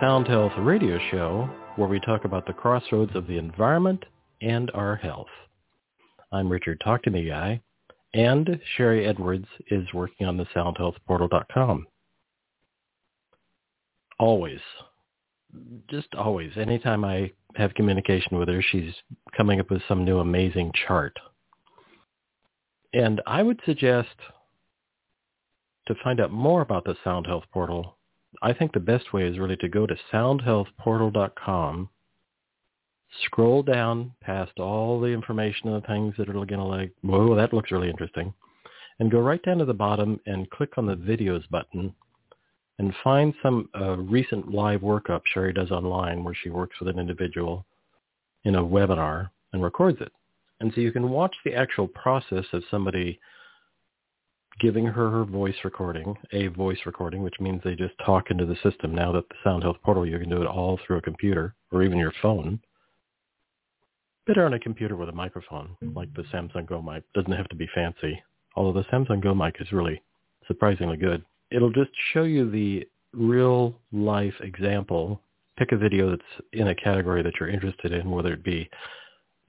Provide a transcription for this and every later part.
Sound Health radio show where we talk about the crossroads of the environment and our health. I'm Richard Talk to Me Guy, and Sharry Edwards is working on the soundhealthportal.com. Always, just always, anytime I have communication with her, she's coming up with some new amazing chart. And I would suggest to find out more about the Sound Health Portal I think the best way is really to go to soundhealthportal.com, scroll down past all the information and the things that are going to like, whoa, that looks really interesting, and go right down to the bottom and click on the videos button and find some uh, recent live workup Sharry does online where she works with an individual in a webinar and records it. And so you can watch the actual process of somebody giving her her voice recording, a voice recording, which means they just talk into the system. Now that the Sound Health Portal, you can do it all through a computer or even your phone. Better on a computer with a microphone, like the Samson Go mic. Doesn't have to be fancy, although the Samson Go mic is really surprisingly good. It'll just show you the real life example. Pick a video that's in a category that you're interested in, whether it be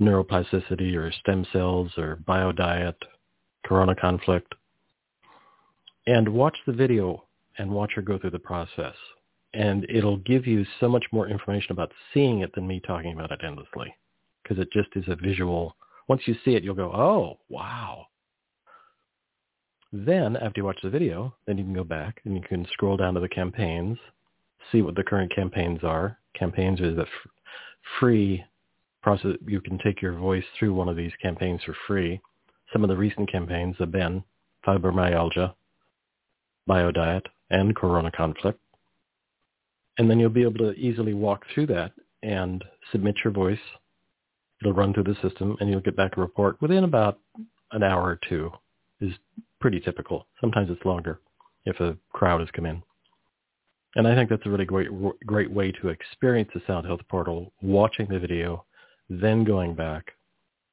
neuroplasticity or stem cells or biodiet, corona conflict, and watch the video and watch her go through the process. And it'll give you so much more information about seeing it than me talking about it endlessly because it just is a visual. Once you see it, you'll go, oh, wow. Then after you watch the video, then you can go back and you can scroll down to the campaigns, see what the current campaigns are. Campaigns is the f- free process. You can take your voice through one of these campaigns for free. Some of the recent campaigns have been fibromyalgia, biodiet, and corona conflict. And then you'll be able to easily walk through that and submit your voice. It'll run through the system and you'll get back a report within about an hour or two is pretty typical. Sometimes it's longer if a crowd has come in. And I think that's a really great, great way to experience the Sound Health Portal, watching the video, then going back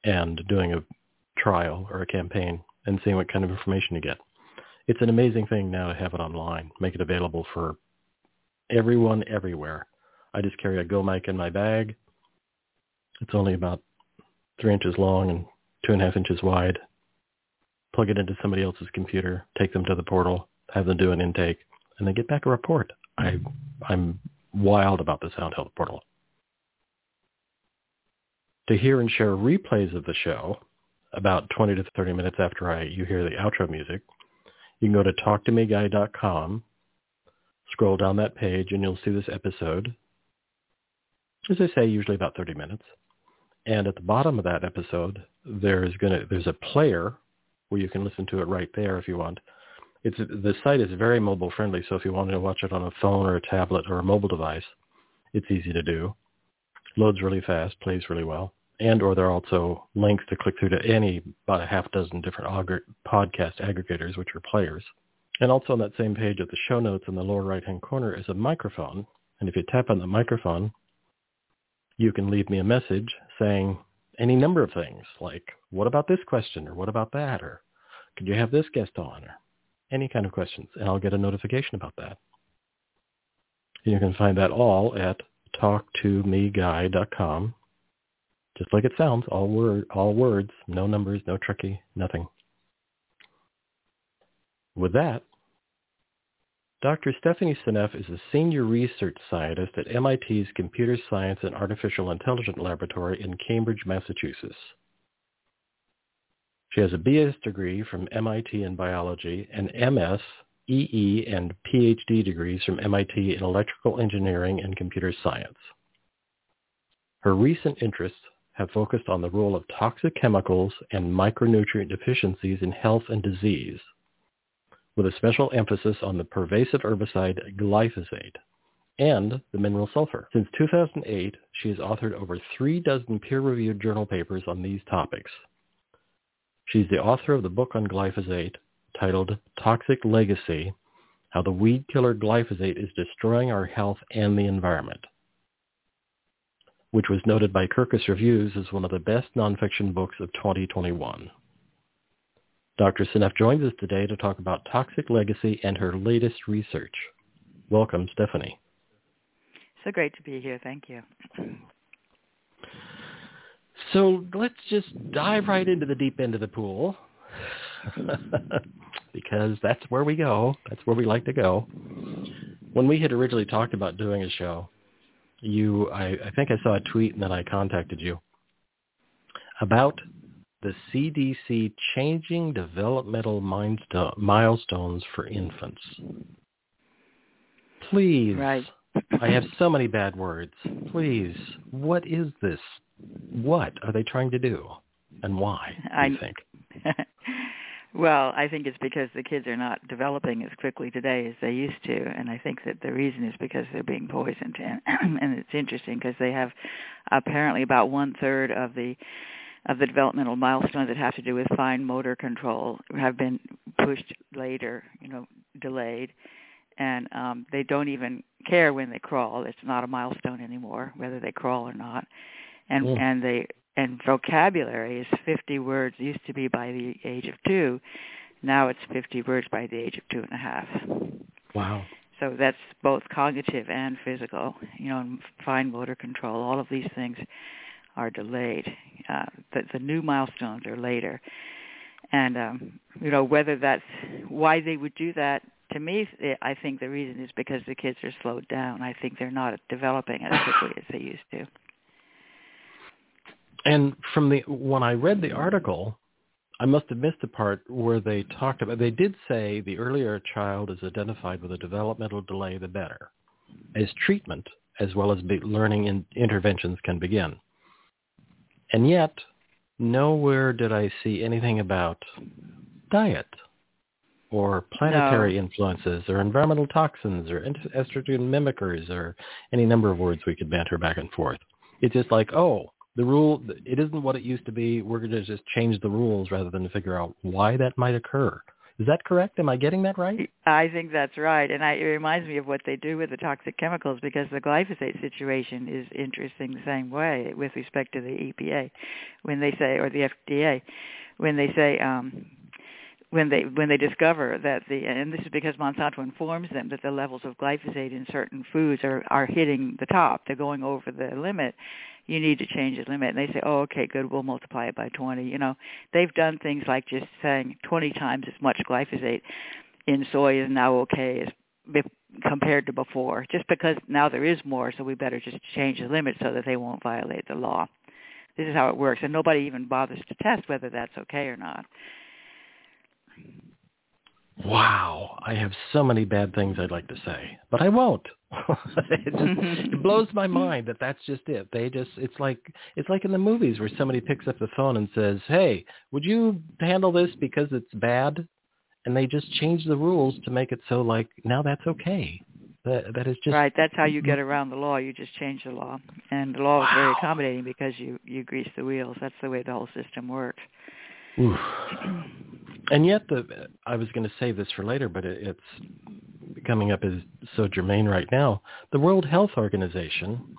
and doing a trial or a campaign and seeing what kind of information you get it's an amazing thing now to have it online, make it available for everyone everywhere. I just carry a Go mic in my bag. It's only about three inches long and two and a half inches wide. Plug it into somebody else's computer, take them to the portal, have them do an intake, and then get back a report. I, I'm wild about the Sound Health Portal. To hear and share replays of the show, about 20 to 30 minutes after I, you hear the outro music, you can go to talktomeguy.com, scroll down that page, and you'll see this episode. As I say, usually about 30 minutes. And at the bottom of that episode, there's gonna there's a player where you can listen to it right there if you want. It's the site is very mobile friendly, so if you want to watch it on a phone or a tablet or a mobile device, it's easy to do. Loads really fast, plays really well and or there are also links to click through to any about a half dozen different podcast aggregators, which are players. And also on that same page at the show notes in the lower right-hand corner is a microphone. And if you tap on the microphone, you can leave me a message saying any number of things like, what about this question or what about that or could you have this guest on or any kind of questions and I'll get a notification about that. You can find that all at talktomeguy.com just like it sounds, all word, all words, no numbers, no tricky, nothing. With that, Dr. Stephanie Seneff is a senior research scientist at MIT's Computer Science and Artificial Intelligence Laboratory in Cambridge, Massachusetts. She has a BS degree from MIT in biology and MS, EE, and PhD degrees from MIT in electrical engineering and computer science. Her recent interests have focused on the role of toxic chemicals and micronutrient deficiencies in health and disease, with a special emphasis on the pervasive herbicide glyphosate and the mineral sulfur. Since 2008, she has authored over three dozen peer-reviewed journal papers on these topics. She's the author of the book on glyphosate titled Toxic Legacy, How the Weed Killer Glyphosate is Destroying Our Health and the Environment which was noted by Kirkus Reviews as one of the best nonfiction books of 2021. Dr. Seneff joins us today to talk about toxic legacy and her latest research. Welcome, Stephanie. So great to be here. Thank you. So let's just dive right into the deep end of the pool because that's where we go. That's where we like to go. When we had originally talked about doing a show, you, I, I think I saw a tweet and then I contacted you about the CDC changing developmental milestones for infants. Please. Right. I have so many bad words. Please, what is this? What are they trying to do? And why, do I, you think? well, I think it's because the kids are not developing as quickly today as they used to, and I think that the reason is because they're being poisoned. And, and it's interesting because they have apparently about one third of the of the developmental milestones that have to do with fine motor control have been pushed later, you know, delayed and um they don't even care when they crawl it's not a milestone anymore whether they crawl or not and Mm. and they and vocabulary is 50 words. Used to be by the age of two. Now it's 50 words by the age of two and a half. Wow. so that's both cognitive and physical. You know and fine motor control all of these things are delayed. Uh the the new milestones are later. And um you know whether that's why they would do that to me i think the reason is because the kids are slowed down. I think they're not developing as quickly as they used to And from the when I read the article, I must have missed the part where they talked about. They did say the earlier a child is identified with a developmental delay, the better, as treatment as well as learning in, interventions can begin. And yet, nowhere did I see anything about diet or planetary No. influences or environmental toxins or estrogen mimickers or any number of words we could banter back and forth. It's just like, oh, the rule, it isn't what it used to be. We're going to just change the rules rather than figure out why that might occur. Is that correct? Am I getting that right? I think that's right, and I, it reminds me of what they do with the toxic chemicals because the glyphosate situation is interesting the same way with respect to the EPA, when they say or the FDA, when they say um, when they when they discover that the and this is because Monsanto informs them that the levels of glyphosate in certain foods are are hitting the top, they're going over the limit. You need to change the limit, and they say, "Oh, okay, good. We'll multiply it by 20." You know, they've done things like just saying 20 times as much glyphosate in soy is now okay as compared to before, just because now there is more, so we better just change the limit so that they won't violate the law. This is how it works, and nobody even bothers to test whether that's okay or not. Wow, I have so many bad things I'd like to say, but I won't. it just it blows my mind that that's just it. They just it's like it's like in the movies where somebody picks up the phone and says, "Hey, would you handle this because it's bad?" And they just change the rules to make it so like now that's okay. That that is just right. That's how you mm-hmm. get around the law. You just change the law, and the law is very accommodating because you you grease the wheels. That's the way the whole system works. Oof. And yet, the I was going to save this for later, but it, it's coming up as so germane right now. The World Health Organization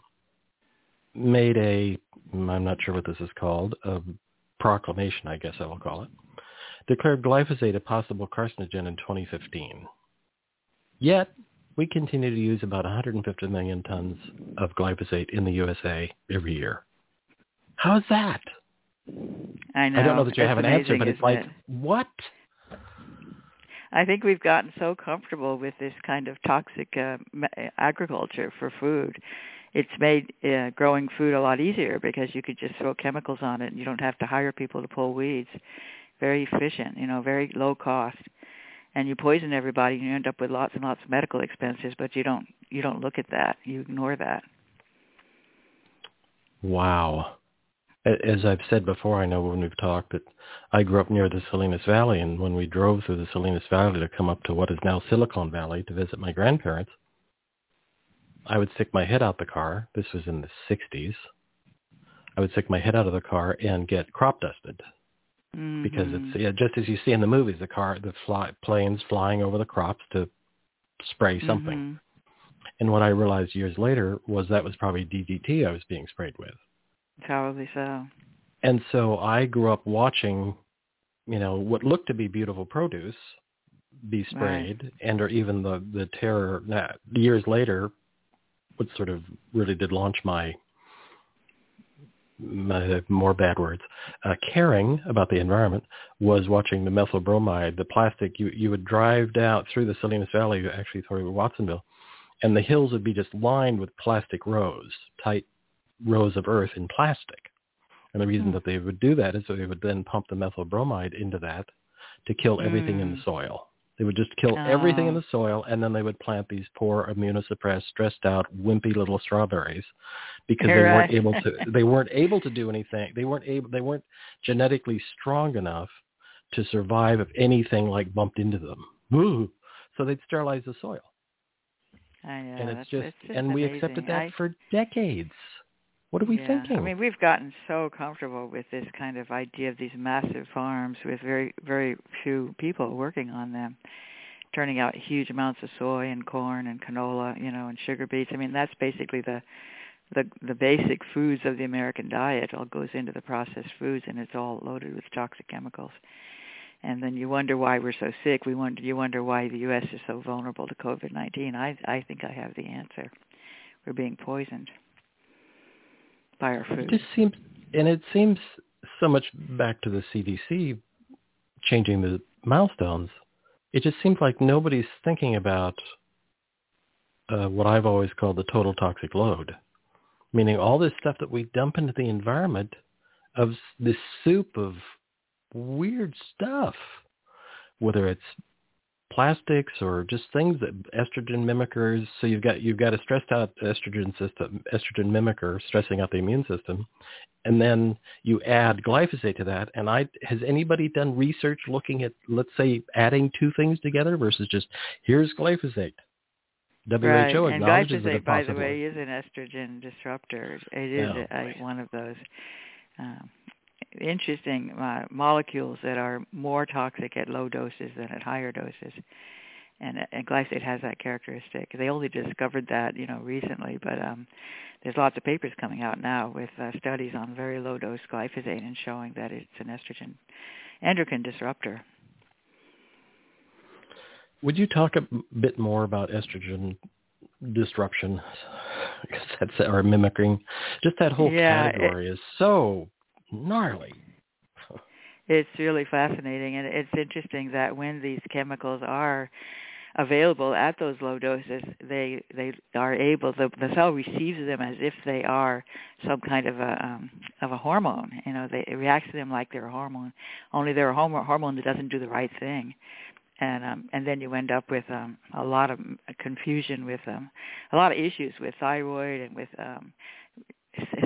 made a I'm not sure what this is called a proclamation, I guess I will call it, declared glyphosate a possible carcinogen in 2015. Yet, we continue to use about 150 million tons of glyphosate in the USA every year. How's that? I know. I don't know that you It's have an answer, but it's like, it? what? I think we've gotten so comfortable with this kind of toxic uh, agriculture for food. It's made uh, growing food a lot easier because you could just throw chemicals on it and you don't have to hire people to pull weeds. Very efficient, you know, very low cost. And you poison everybody and you end up with lots and lots of medical expenses, but you don't you don't look at that. You ignore that. Wow. As I've said before, I know when we've talked that I grew up near the Salinas Valley, and when we drove through the Salinas Valley to come up to what is now Silicon Valley to visit my grandparents, I would stick my head out the car. This was in the 60s. I would stick my head out of the car and get crop dusted because Mhm. it's yeah, just as you see in the movies, the car, the fly, planes flying over the crops to spray something. Mhm. And what I realized years later was that was probably DDT I was being sprayed with. Probably so. And so I grew up watching, you know, what looked to be beautiful produce be sprayed, and or even the the terror. Now, years later, what sort of really did launch my, my more bad words, uh, caring about the environment was watching the methyl bromide, the plastic. You you would drive down through the Salinas Valley, actually through Watsonville, and the hills would be just lined with plastic rows, tight rows of earth in plastic. And the reason mm. that they would do that is that they would then pump the methyl bromide into that to kill everything mm. in the hmm. soil. They would just kill oh. everything in the soil, and then they would plant these poor, immunosuppressed, stressed out, wimpy little strawberries because they weren't able to. They weren't able to do anything. They weren't able. They weren't genetically strong enough to survive if anything like bumped into them. Woo! So they'd sterilize the soil. I know. And it's just, it's just and amazing. we accepted that I, for decades. What are we yeah. thinking? I mean, we've gotten so comfortable with this kind of idea of these massive farms with very, very few people working on them, turning out huge amounts of soy and corn and canola, you know, and sugar beets. I mean, that's basically the the the basic foods of the American diet. All goes into the processed foods, and it's all loaded with toxic chemicals. And then you wonder why we're so sick. We wonder you wonder why the U.S. is so vulnerable to COVID-19. I I think I have the answer. We're being poisoned our food. It just seems, and it seems so much back to the CDC changing the milestones. It just seems like nobody's thinking about uh, what I've always called the total toxic load, meaning all this stuff that we dump into the environment of this soup of weird stuff, whether it's plastics or just things that estrogen mimickers. So you've got you've got a stressed out estrogen system, estrogen mimicker stressing out the immune system, and then you add glyphosate to that. And I has anybody done research looking at let's say adding two things together versus just here's glyphosate. WHO right. acknowledges and glyphosate, by the way, is an estrogen disruptor. It is oh, a, a, one of those. Um, interesting uh, molecules that are more toxic at low doses than at higher doses. And, and glyphosate has that characteristic. They only discovered that, you know, recently, but um, there's lots of papers coming out now with uh, studies on very low dose glyphosate and showing that it's an estrogen endocrine disruptor. Would you talk a bit more about estrogen disruption? Because that's or mimicking. Just that whole yeah, category it, is so gnarly. It's really fascinating, and it's interesting that when these chemicals are available at those low doses, they they are able the the cell receives them as if they are some kind of a um, of a hormone. You know, they it reacts to them like they're a hormone, only they're a hormone hormone that doesn't do the right thing. And um, and then you end up with um, a lot of confusion with um, a lot of issues with thyroid and with um,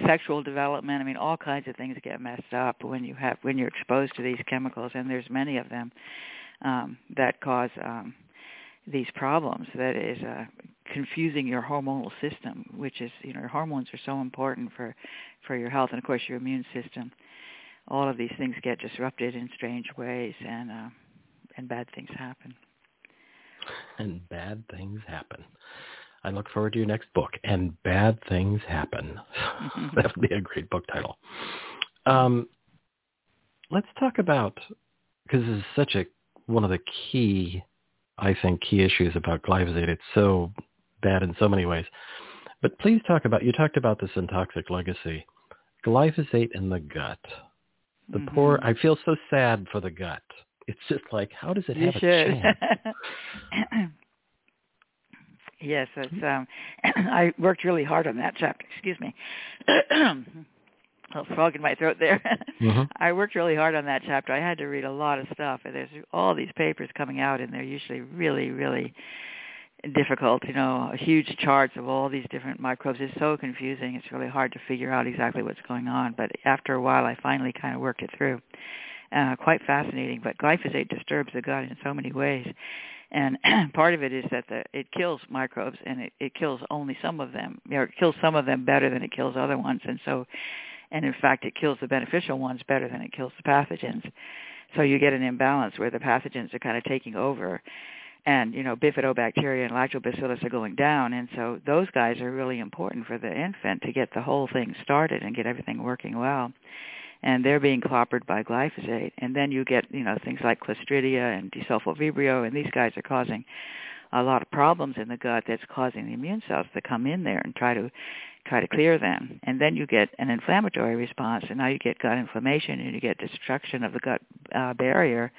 sexual development. I mean, all kinds of things get messed up when you have when you're exposed to these chemicals, and there's many of them um, that cause um, these problems. That is uh, confusing your hormonal system, which is you know your hormones are so important for for your health, and of course your immune system. All of these things get disrupted in strange ways, and uh, and bad things happen. And bad things happen. I look forward to your next book. And bad things happen. that would be a great book title. Um, let's talk about because this is such a one of the key, I think, key issues about glyphosate. It's so bad in so many ways. But please talk about you talked about the Toxic legacy, glyphosate in the gut. The mm-hmm. poor. I feel so sad for the gut. It's just like, how does it you have should. a chance? Yes, it's um I worked really hard on that chapter. Excuse me. a frog in my throat there. mm-hmm. I worked really hard on that chapter. I had to read a lot of stuff and there's all these papers coming out and they're usually really really difficult, you know, huge charts of all these different microbes. It's so confusing. It's really hard to figure out exactly what's going on, but after a while I finally kind of worked it through. Uh quite fascinating, but glyphosate disturbs the gut in so many ways and part of it is that the, it kills microbes and it, it kills only some of them or it kills some of them better than it kills other ones. And so and in fact it kills the beneficial ones better than it kills the pathogens. So you get an imbalance where the pathogens are kind of taking over and you know bifidobacteria and lactobacillus are going down. And so those guys are really important for the infant to get the whole thing started and get everything working well and they're being clobbered by glyphosate. And then you get, you know, things like Clostridia and Desulfovibrio, and these guys are causing a lot of problems in the gut that's causing the immune cells to come in there and try to try to clear them. And then you get an inflammatory response, and now you get gut inflammation and you get destruction of the gut uh, barrier.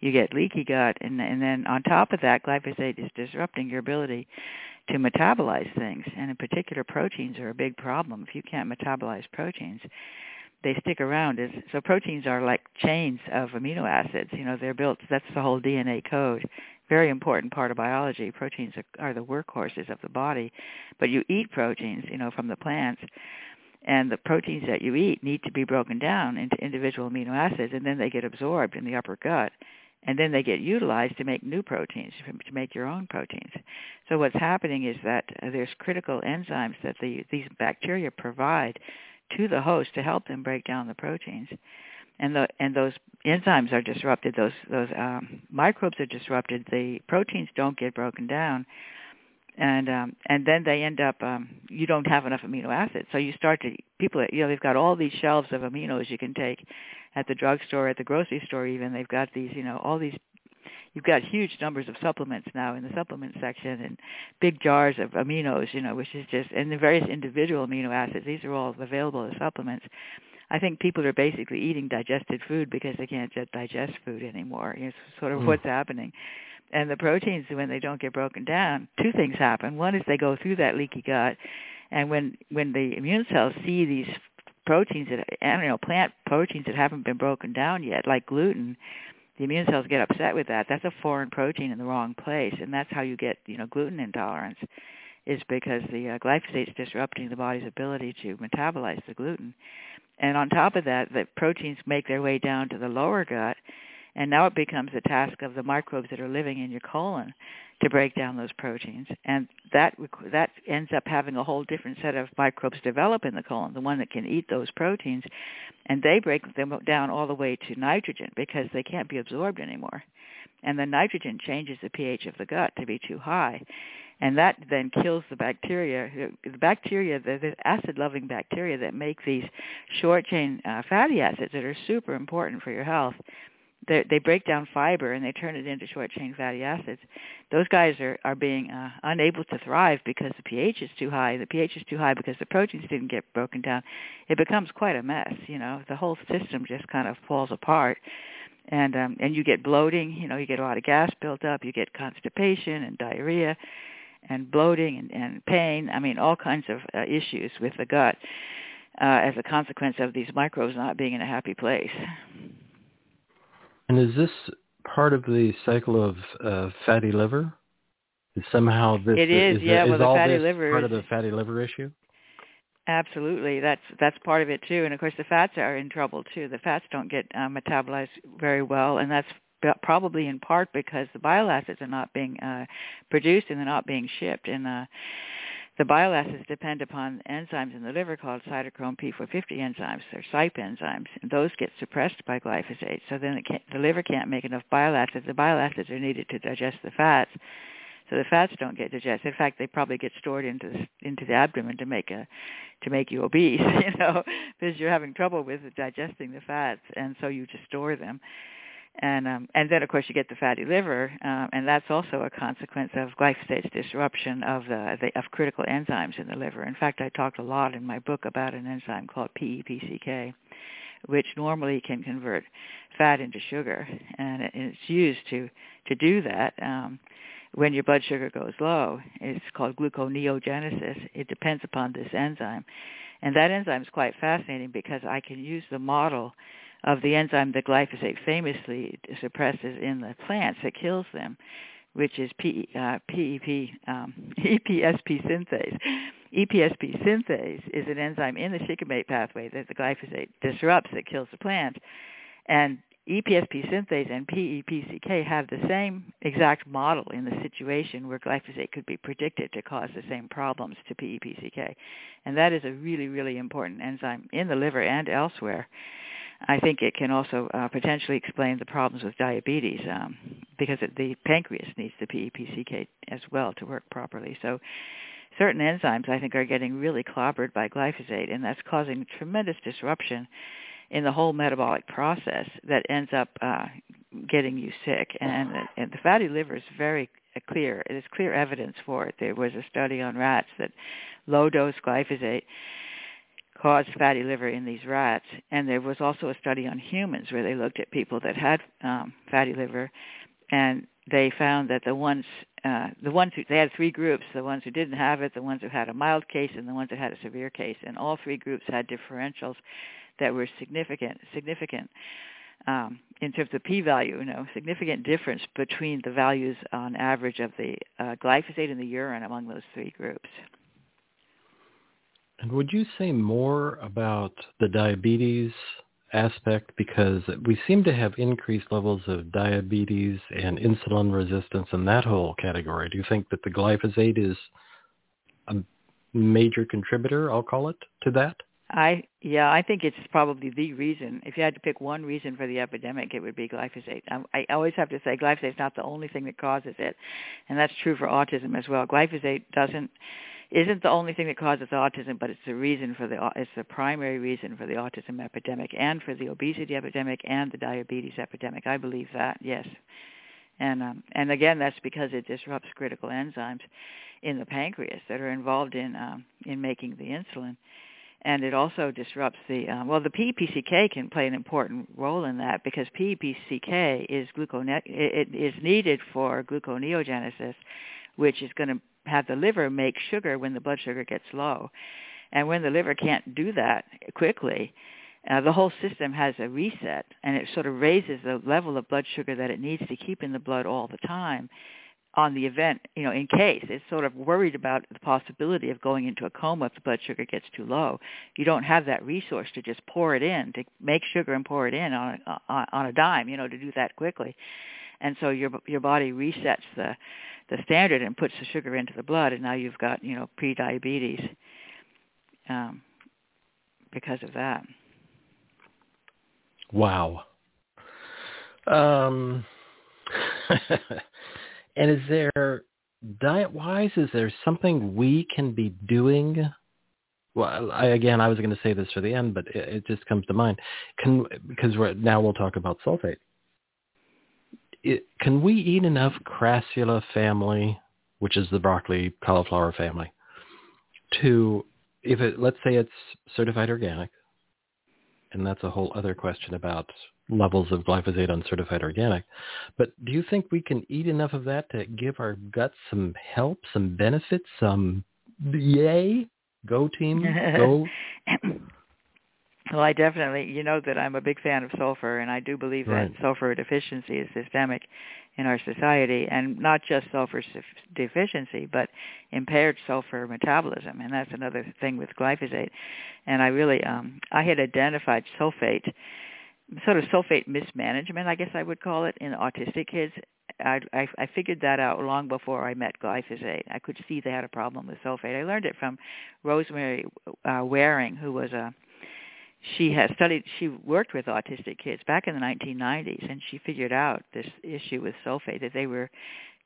You get leaky gut, and, and then on top of that, glyphosate is disrupting your ability to metabolize things, and in particular, proteins are a big problem. If you can't metabolize proteins, they stick around. As, so proteins are like chains of amino acids. You know, they're built. That's the whole DNA code very important part of biology. Proteins are, are the workhorses of the body, but you eat proteins, you know, from the plants, and the proteins that you eat need to be broken down into individual amino acids, and then they get absorbed in the upper gut, and then they get utilized to make new proteins, to make your own proteins. So what's happening is that there's critical enzymes that the, these bacteria provide to the host to help them break down the proteins. And the and those enzymes are disrupted those those um, microbes are disrupted the proteins don't get broken down. And um and then they end up um you don't have enough amino acids. So you start to people you know they've got all these shelves of aminos you can take at the drugstore at the grocery store even. They've got these you know all these you've got huge numbers of supplements now in the supplement section and big jars of aminos you know which is just and the various individual amino acids these are all available as supplements I think people are basically eating digested food because they can't just digest food anymore. It's sort of mm. what's happening. And the proteins, when they don't get broken down, two things happen. One is they go through that leaky gut, and when when the immune cells see these proteins that I don't know plant proteins that haven't been broken down yet, like gluten, the immune cells get upset with that. That's a foreign protein in the wrong place, and that's how you get you know gluten intolerance, is because the uh, glyphosate is disrupting the body's ability to metabolize the gluten. And on top of that, the proteins make their way down to the lower gut, and now it becomes the task of the microbes that are living in your colon to break down those proteins. And that that ends up having a whole different set of microbes develop in the colon, the one that can eat those proteins, and they break them down all the way to nitrogen because they can't be absorbed anymore. And the nitrogen changes the pH of the gut to be too high and that then kills the bacteria. The bacteria, the, the acid-loving bacteria that make these short-chain uh, fatty acids that are super important for your health, they, they break down fiber and they turn it into short-chain fatty acids. Those guys are are being uh, unable to thrive because the pH is too high. The pH is too high because the proteins didn't get broken down. It becomes quite a mess. You know, the whole system just kind of falls apart and um and you get bloating you know you get a lot of gas built up you get constipation and diarrhea and bloating and, and pain. I mean, all kinds of uh, issues with the gut uh, as a consequence of these microbes not being in a happy place. And is this part of the cycle of uh, fatty liver? Is somehow this it is, is yeah. Well, all fatty this liver part of the fatty liver issue. Absolutely, that's that's part of it too. And of course, the fats are in trouble too. The fats don't get uh, metabolized very well, and that's probably in part because the bile acids are not being uh, produced and they're not being shipped. And uh, the bile acids depend upon enzymes in the liver called cytochrome P450 enzymes. They're CYP enzymes, and those get suppressed by glyphosate. So then the liver can't make enough bile acids. The bile acids are needed to digest the fats. So the fats don't get digested. In fact, they probably get stored into the, into the abdomen to make a to make you obese, you know, because you're having trouble with digesting the fats, and so you just store them and um, and then of course you get the fatty liver, um, and that's also a consequence of glyphosate's disruption of the, the of critical enzymes in the liver. In fact, I talked a lot in my book about an enzyme called PEPCK, which normally can convert fat into sugar, and, it, and it's used to to do that. Um, when your blood sugar goes low, it's called gluconeogenesis. It depends upon this enzyme, and that enzyme is quite fascinating because I can use the model of the enzyme that glyphosate famously suppresses in the plants that kills them, which is P, uh, PEP, um, EPSP synthase. EPSP synthase is an enzyme in the shikimate pathway that the glyphosate disrupts that kills the plant. And EPSP synthase and PEPCK have the same exact model in the situation where glyphosate could be predicted to cause the same problems to PEPCK. And that is a really, really important enzyme in the liver and elsewhere. I think it can also uh, potentially explain the problems with diabetes um, because it, the pancreas needs the PEPCK as well to work properly. So certain enzymes I think are getting really clobbered by glyphosate, and that's causing tremendous disruption in the whole metabolic process that ends up uh, getting you sick. And, and the fatty liver is very clear. There's clear evidence for it. There was a study on rats that low dose glyphosate caused fatty liver in these rats, and there was also a study on humans where they looked at people that had um, fatty liver, and they found that the ones uh, the ones who they had three groups: the ones who didn't have it, the ones who had a mild case, and the ones that had a severe case. And all three groups had differentials that were significant, significant um, in terms of p-value. You know, significant difference between the values on average of the uh, glyphosate in the urine among those three groups. And would you say more about the diabetes aspect because we seem to have increased levels of diabetes and insulin resistance in that whole category. Do you think that the glyphosate is a major contributor, I'll call it, to that? I yeah, I think it's probably the reason. If you had to pick one reason for the epidemic, it would be glyphosate. I, I always have to say glyphosate is not the only thing that causes it, and that's true for autism as well. Glyphosate doesn't isn't the only thing that causes autism, but it's the reason for the it's the primary reason for the autism epidemic and for the obesity epidemic and the diabetes epidemic. I believe that yes, and um, and again that's because it disrupts critical enzymes in the pancreas that are involved in um, in making the insulin, and it also disrupts the um, well the PEPCK can play an important role in that because PEPCK is glucone it is needed for gluconeogenesis, which is going to have the liver make sugar when the blood sugar gets low. And when the liver can't do that quickly, uh, the whole system has a reset and it sort of raises the level of blood sugar that it needs to keep in the blood all the time on the event, you know, in case it's sort of worried about the possibility of going into a coma if the blood sugar gets too low. You don't have that resource to just pour it in, to make sugar and pour it in on a, on a dime, you know, to do that quickly. And so your your body resets the the standard and puts the sugar into the blood, and now you've got you know pre-diabetes um, because of that. Wow. Um, and is there diet-wise? Is there something we can be doing? Well, I, again, I was going to say this for the end, but it, it just comes to mind. Can because now we'll talk about sulfate it, can we eat enough Crassula family, which is the broccoli cauliflower family, to if it let's say it's certified organic, and that's a whole other question about levels of glyphosate on certified organic. But do you think we can eat enough of that to give our guts some help, some benefits, some yay? Go team, go. Well, I definitely, you know that I'm a big fan of sulfur, and I do believe right. that sulfur deficiency is systemic in our society, and not just sulfur deficiency, but impaired sulfur metabolism, and that's another thing with glyphosate. And I really, um, I had identified sulfate, sort of sulfate mismanagement, I guess I would call it, in autistic kids. I, I, I figured that out long before I met glyphosate. I could see they had a problem with sulfate. I learned it from Rosemary uh, Waring, who was a she has studied she worked with autistic kids back in the 1990s and she figured out this issue with sulfate that they were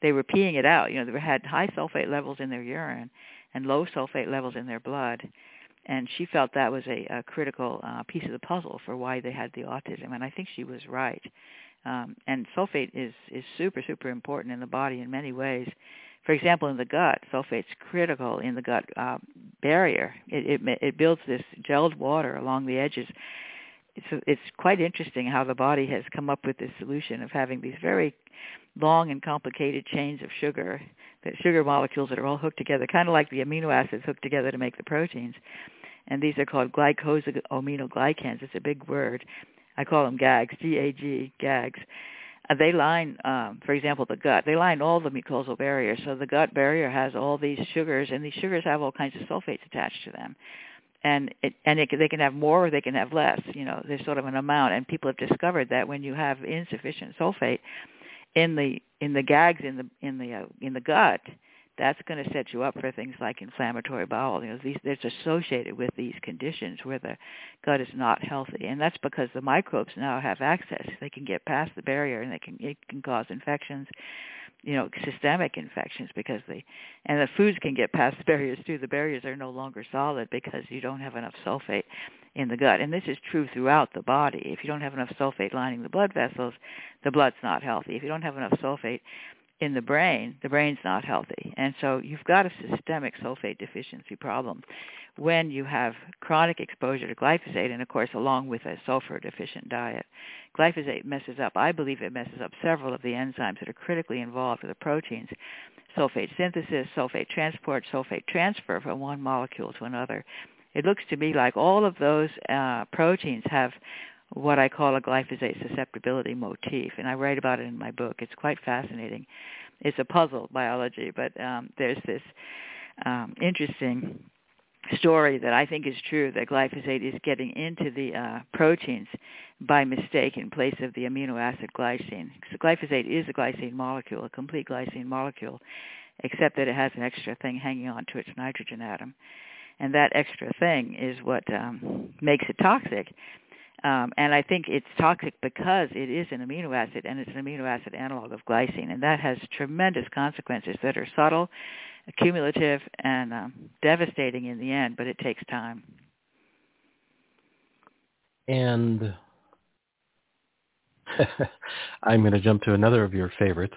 they were peeing it out you know they had high sulfate levels in their urine and low sulfate levels in their blood. And she felt that was a, a critical uh, piece of the puzzle for why they had the autism and i think she was right. Um, and sulfate is is super super important in the body in many ways for example, in the gut, sulfate's critical in the gut uh, barrier. It, it, it builds this gelled water along the edges. It's, it's quite interesting how the body has come up with this solution of having these very long and complicated chains of sugar, that sugar molecules that are all hooked together, kind of like the amino acids hooked together to make the proteins. And these are called glycosaminoglycans. It's a big word. I call them GAGs, G-A-G, GAGs they line, um, for example, the gut. They line all the mucosal barriers. So the gut barrier has all these sugars, and these sugars have all kinds of sulfates attached to them. And it, and it, they can have more or they can have less. You know, there's sort of an amount, and people have discovered that when you have insufficient sulfate in the in the gags in the in the uh, in the gut, that's going to set you up for things like inflammatory bowel. You know, these it's associated with these conditions where the gut is not healthy, and that's because the microbes now have access. They can get past the barrier, and they can it can cause infections, you know, systemic infections because the and the foods can get past the barriers too. The barriers are no longer solid because you don't have enough sulfate in the gut, and this is true throughout the body. If you don't have enough sulfate lining the blood vessels, the blood's not healthy. If you don't have enough sulfate in the brain, the brain's not healthy. And so you've got a systemic sulfate deficiency problem when you have chronic exposure to glyphosate and of course along with a sulfur deficient diet. Glyphosate messes up, I believe it messes up several of the enzymes that are critically involved with the proteins. Sulfate synthesis, sulfate transport, sulfate transfer from one molecule to another. It looks to me like all of those uh, proteins have what I call a glyphosate susceptibility motif, and I write about it in my book. It's quite fascinating. It's a puzzle biology, but um, there's this um, interesting story that I think is true that glyphosate is getting into the uh, proteins by mistake in place of the amino acid glycine. So glyphosate is a glycine molecule, a complete glycine molecule, except that it has an extra thing hanging on to its nitrogen atom. And that extra thing is what um, makes it toxic. Um, and I think it's toxic because it is an amino acid and it's an amino acid analog of glycine. And that has tremendous consequences that are subtle, cumulative, and um, devastating in the end, but it takes time. And I'm going to jump to another of your favorites.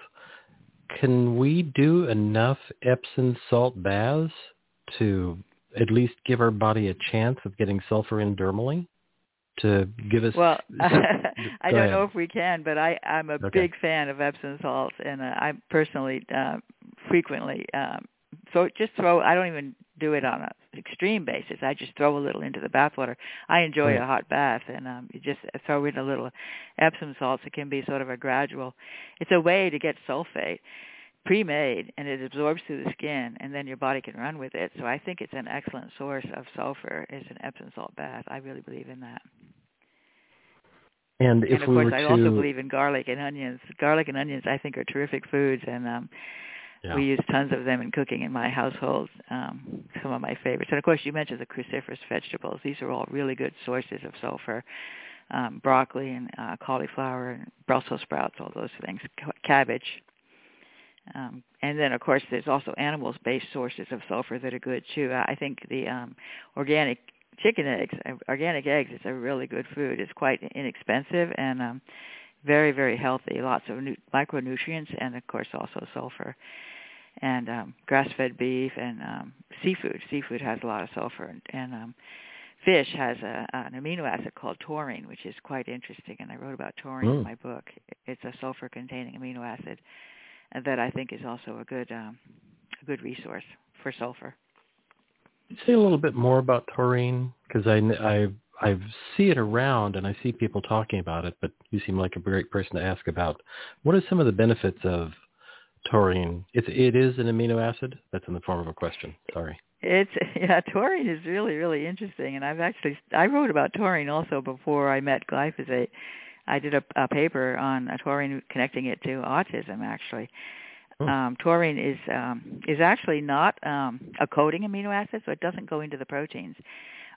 Can we do enough Epsom salt baths to at least give our body a chance of getting sulfur in dermally? To give us? Well, I don't know if we can, but I I'm a okay. big fan of Epsom salts, and uh, I personally uh, frequently um, so just throw. I don't even do it on an extreme basis. I just throw a little into the bathwater. I enjoy a hot bath, and um, you just throw in a little Epsom salts. It can be sort of a gradual. It's a way to get sulfate pre-made and it absorbs through the skin and then your body can run with it. So I think it's an excellent source of sulfur is an Epsom salt bath. I really believe in that. And, if and of we course, I to... also believe in garlic and onions. Garlic and onions, I think, are terrific foods, and um, yeah. we use tons of them in cooking in my household. Um, some of my favorites, and of course, you mentioned the cruciferous vegetables. These are all really good sources of sulfur. Um, broccoli and uh, cauliflower and Brussels sprouts, all those things. Cabbage, um, and then, of course, there's also animals-based sources of sulfur that are good too. I think the um, organic chicken eggs, uh, organic eggs, is a really good food. It's quite inexpensive and um, very, very healthy. Lots of nu- micronutrients, and of course, also sulfur. And um, grass-fed beef and um, seafood. Seafood has a lot of sulfur, and, and um, fish has a, an amino acid called taurine, which is quite interesting. And I wrote about taurine mm. in my book. It's a sulfur-containing amino acid that I think is also a good um, a good resource for sulfur. Say a little bit more about taurine because I, I I see it around and I see people talking about it, but you seem like a great person to ask about. What are some of the benefits of taurine? It's it is an amino acid. That's in the form of a question. Sorry. It's yeah, taurine is really really interesting, and I've actually I wrote about taurine also before I met glyphosate, I did a, a paper on a taurine connecting it to autism actually. Oh. Um, taurine is um, is actually not um, a coding amino acid, so it doesn't go into the proteins,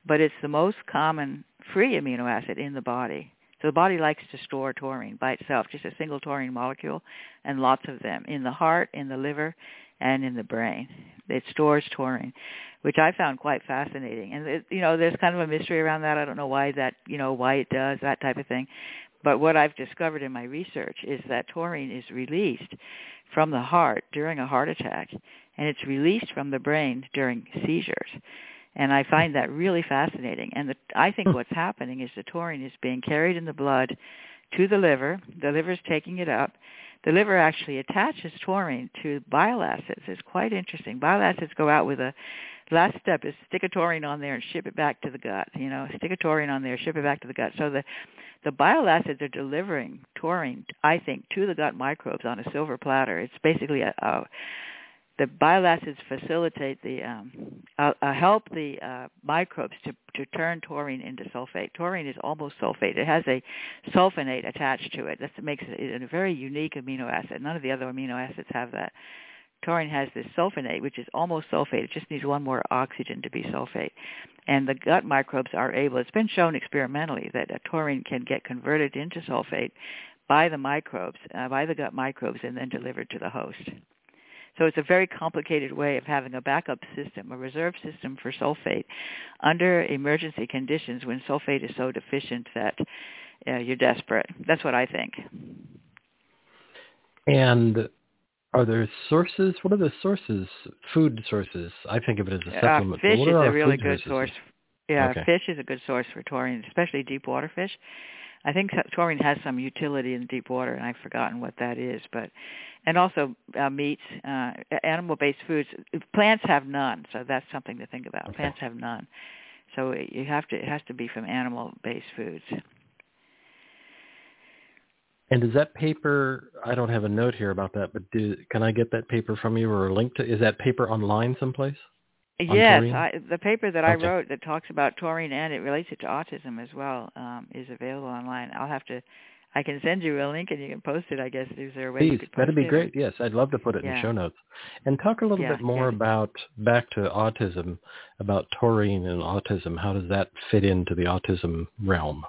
but it's the most common free amino acid in the body. So the body likes to store taurine by itself, just a single taurine molecule, and lots of them in the heart, in the liver, and in the brain. It stores taurine, which I found quite fascinating. And it, you know, there's kind of a mystery around that. I don't know why that, you know, why it does that type of thing. But what I've discovered in my research is that taurine is released from the heart during a heart attack, and it's released from the brain during seizures. And I find that really fascinating. And the, I think what's happening is the taurine is being carried in the blood to the liver. The liver is taking it up. The liver actually attaches taurine to bile acids. It's quite interesting. Bile acids go out with a last step is stick a taurine on there and ship it back to the gut. You know, stick a taurine on there, ship it back to the gut. So the the bile acids are delivering taurine, I think, to the gut microbes on a silver platter. It's basically a, a the bile acids facilitate the um, uh, uh, help the uh, microbes to to turn taurine into sulfate. Taurine is almost sulfate. It has a sulfonate attached to it. That makes it a very unique amino acid. None of the other amino acids have that taurine has this sulfonate, which is almost sulfate. It just needs one more oxygen to be sulfate. And the gut microbes are able, it's been shown experimentally that taurine can get converted into sulfate by the microbes, uh, by the gut microbes, and then delivered to the host. So it's a very complicated way of having a backup system, a reserve system for sulfate under emergency conditions when sulfate is so deficient that uh, you're desperate. That's what I think. And Are there sources? What are the sources? Food sources. I think of it as a Uh, supplement. fish what is are a really good sources? source. Yeah, Okay. fish is a good source for taurine, especially deep water fish. I think taurine has some utility in deep water, and I've forgotten what that is. But and also uh, meats, uh, animal-based foods. Plants have none, so that's something to think about. Okay. Plants have none, so you have to. It has to be from animal-based foods. And is that paper? I don't have a note here about that, but do, can I get that paper from you or a link to? Is that paper online someplace? On Yes. I, the paper that I wrote that talks about taurine and it relates it to autism as well um, is available online. I'll have to. I can send you a link and you can post it. I guess is there a way Please, that'd be it? great. Yes, I'd love to put it in the show notes. And talk a little Yeah, bit more yeah. about back to autism, about taurine and autism. How does that fit into the autism realm?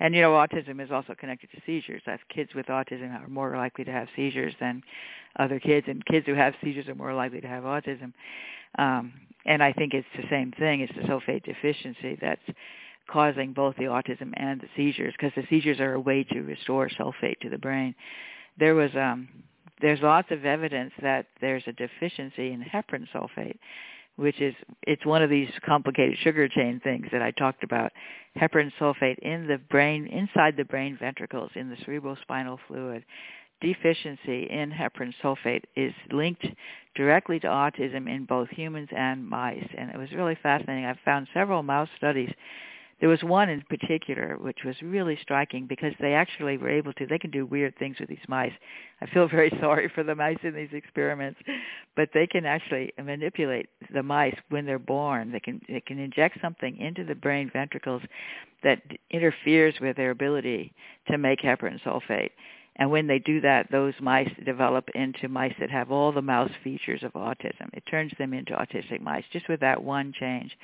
And you know, autism is also connected to seizures. That's kids with autism are more likely to have seizures than other kids, and kids who have seizures are more likely to have autism. Um, and I think it's the same thing. It's the sulfate deficiency that's causing both the autism and the seizures, because the seizures are a way to restore sulfate to the brain. There was um, there's lots of evidence that there's a deficiency in heparan sulfate, which is it's one of these complicated sugar chain things that I talked about. Heparan sulfate in the brain, inside the brain ventricles, in the cerebrospinal fluid. Deficiency in heparan sulfate is linked directly to autism in both humans and mice, and it was really fascinating. I've found several mouse studies there was one in particular which was really striking because they actually were able to they can do weird things with these mice. I feel very sorry for the mice in these experiments but they can actually manipulate the mice when they're born. They can they can inject something into the brain ventricles that interferes with their ability to make heparan sulfate. And when they do that, those mice develop into mice that have all the mouse features of autism. It turns them into autistic mice just with that one change,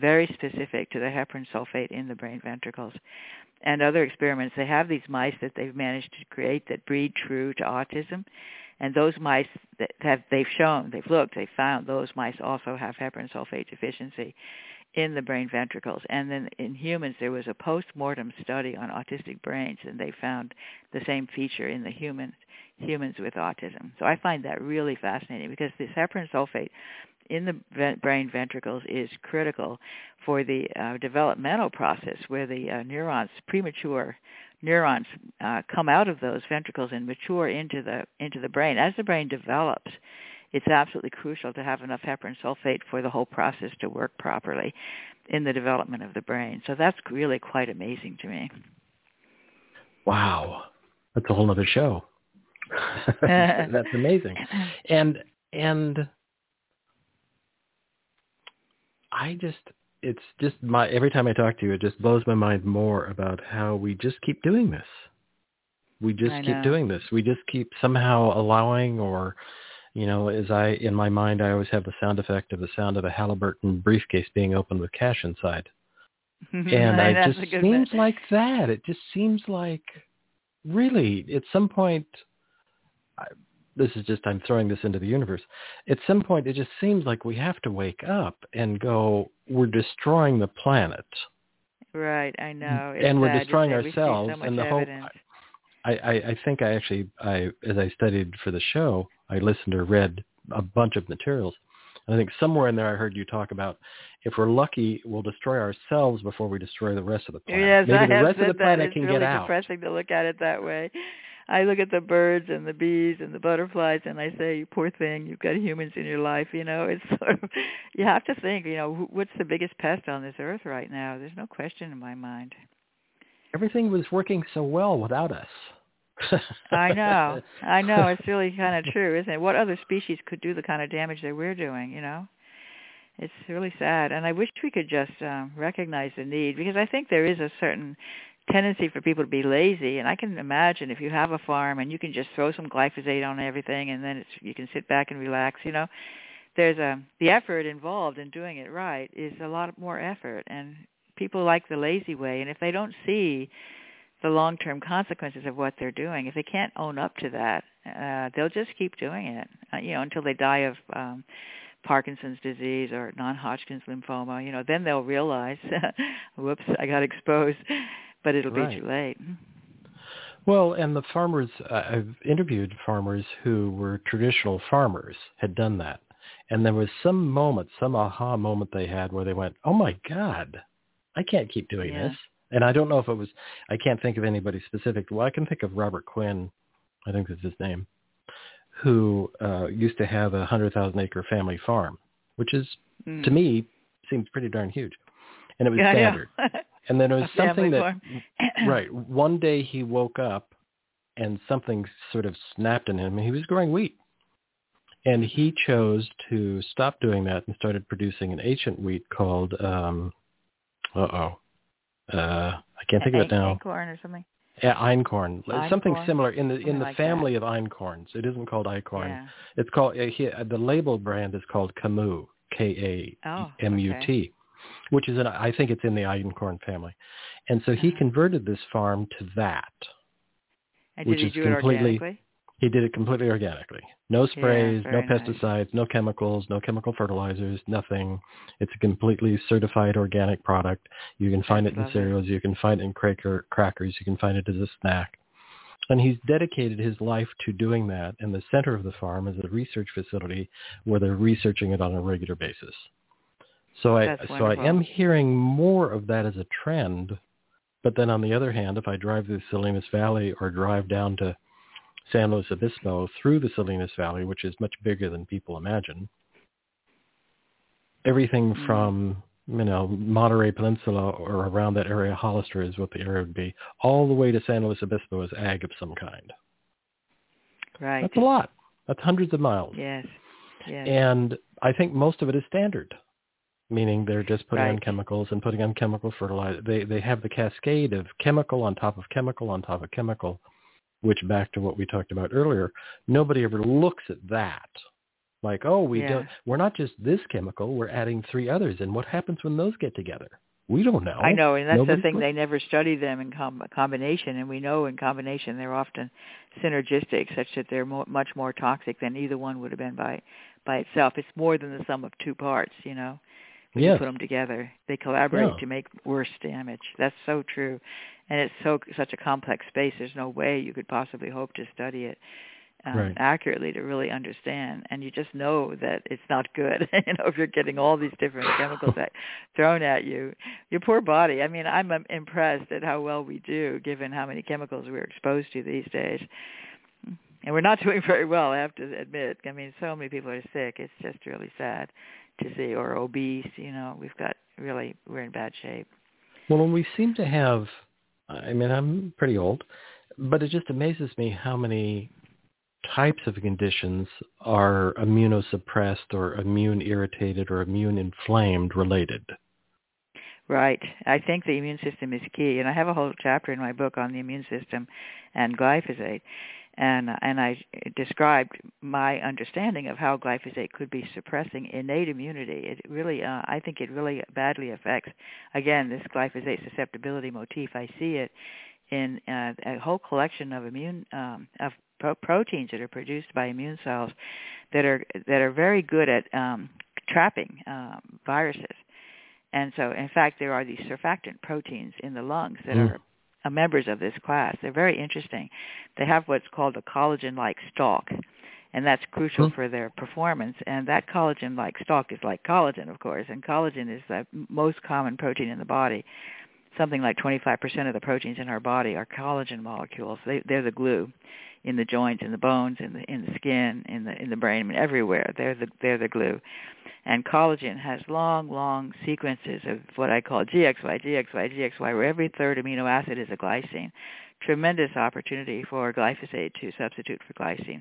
very specific to the heparan sulfate in the brain ventricles. And other experiments, they have these mice that they've managed to create that breed true to autism. And those mice that have they've shown, they've looked, they found those mice also have heparan sulfate deficiency in the brain ventricles. And then in humans, there was a post-mortem study on autistic brains, and they found the same feature in the humans humans with autism. So I find that really fascinating because this heparan sulfate in the brain ventricles is critical for the uh, developmental process where the uh, neurons, premature neurons, uh, come out of those ventricles and mature into the into the brain. As the brain develops, it's absolutely crucial to have enough heparan sulfate for the whole process to work properly in the development of the brain. So that's really quite amazing to me. Wow, that's a whole other show. that's amazing. And and I just it's just my every time I talk to you, it just blows my mind more about how we just keep doing this. We just keep doing this. We just keep somehow allowing or you know, as I in my mind I always have the sound effect of the sound of a Halliburton briefcase being opened with cash inside. And I just seems one. like that. It just seems like really at some point I, this is just I'm throwing this into the universe. At some point it just seems like we have to wake up and go we're destroying the planet. Right, I know. It's and we're destroying that so ourselves much and the hope evidence. I, I, I think I actually, I as I studied for the show, I listened or read a bunch of materials. And I think somewhere in there I heard you talk about if we're lucky, we'll destroy ourselves before we destroy the rest of the planet. Yes, Maybe I the have rest said of the that. planet It's can really get out. depressing to look at it that way. I look at the birds and the bees and the butterflies, and I say, "You poor thing, you've got humans in your life." You know, it's sort of you have to think. You know, what's the biggest pest on this earth right now? There's no question in my mind. Everything was working so well without us. I know, I know. It's really kind of true, isn't it? What other species could do the kind of damage that we're doing? You know, it's really sad, and I wish we could just um, recognize the need because I think there is a certain tendency for people to be lazy and I can imagine if you have a farm and you can just throw some glyphosate on everything and then it's you can sit back and relax, you know. There's a the effort involved in doing it right is a lot more effort and people like the lazy way and if they don't see the long-term consequences of what they're doing, if they can't own up to that, uh they'll just keep doing it, uh, you know, until they die of um Parkinson's disease or non-Hodgkin's lymphoma, you know, then they'll realize, whoops, I got exposed, but it'll Right. be too late. Well, and the farmers, uh, I've interviewed farmers who were traditional farmers, had done that. And there was some moment, some aha moment they had where they went, oh my God, I can't keep doing Yeah. this. And I don't know if it was, I can't think of anybody specific. Well, I can think of Robert Quinn, I think that's his name, who uh, used to have a 100,000 acre family farm, which is, Mm. to me, seems pretty darn huge. And it was Yeah, standard. And then it was something that right. One day he woke up and something sort of snapped in him and he was growing wheat. And he chose to stop doing that and started producing an ancient wheat called um uh-oh. Uh I can't think of it now. Acorn or something. Yeah, einkorn. Something similar in the in the like family of einkorns. It isn't called einkorn. Yeah. It's called uh, he, uh, the label brand is called Kamut, K A M U T. Oh, M U T, which is an I think it's in the einkorn family. And so he Uh-huh. converted this farm to that. And which he is it completely- organically? He did it completely organically. No sprays, no very nice. pesticides, no chemicals, no chemical fertilizers, nothing. It's a completely certified organic product. You can find it in cereals, you can find it in cracker, crackers, you can find it as a snack. And he's dedicated his life to doing that. And the center of the farm is a research facility where they're researching it on a regular basis. So I That's so I am hearing more of that as a trend. But then on the other hand, if I drive through Salinas Valley or drive down to San Luis Obispo through the Salinas Valley, which is much bigger than people imagine, everything Mm. from you know Monterey Peninsula or around that area, Hollister is what the area would be, all the way to San Luis Obispo is ag of some kind. Right. That's a lot. That's hundreds of miles. Yes. Yes. And I think most of it is standard, meaning they're just putting on chemicals and putting on chemical fertilizer. They they have the cascade of chemical on top of chemical on top of chemical, which back to what we talked about earlier, nobody ever looks at that. Like, oh, we Yeah. don't. We're not just this chemical. We're adding three others, and what happens when those get together? We don't know. I know, and that's the thing. They never study them in com- combination, and we know in combination they're often synergistic, such that they're mo- much more toxic than either one would have been by by itself. It's more than the sum of two parts, you know. When you put them together, they collaborate Yeah. to make worse damage. That's so true, and it's so such a complex space. There's no way you could possibly hope to study it um, Right. accurately to really understand. And you just know that it's not good. you know, if you're getting all these different chemicals at, thrown at you, your poor body. I mean, I'm um, impressed at how well we do, given how many chemicals we're exposed to these days. And we're not doing very well, I have to admit. I mean, so many people are sick. It's just really sad to see, or obese. You know, we've got really we're in bad shape. Well, and we seem to have, I mean, I'm pretty old, but it just amazes me how many types of conditions are immunosuppressed or immune irritated or immune inflamed related. Right. I think the immune system is key, and I have a whole chapter in my book on the immune system and glyphosate, and and I described my understanding of how glyphosate could be suppressing innate immunity. It really, uh, I think, it really badly affects again this glyphosate susceptibility motif. I see it in uh, a whole collection of immune um, of pro- proteins that are produced by immune cells that are that are very good at um, trapping um, viruses. And so, in fact, there are these surfactant proteins in the lungs that Mm. are members of this class. They're very interesting. They have what's called a collagen-like stalk, and that's crucial for their performance. And that collagen-like stalk is like collagen, of course, and collagen is the most common protein in the body. Something like 25% of the proteins in our body are collagen molecules. They, they're the glue in the joints, in the bones, in the in the skin, in the in the brain, I mean everywhere. They're the they're the glue. And collagen has long, long sequences of what I call GXY, GXY, GXY, where every third amino acid is a glycine. Tremendous opportunity for glyphosate to substitute for glycine.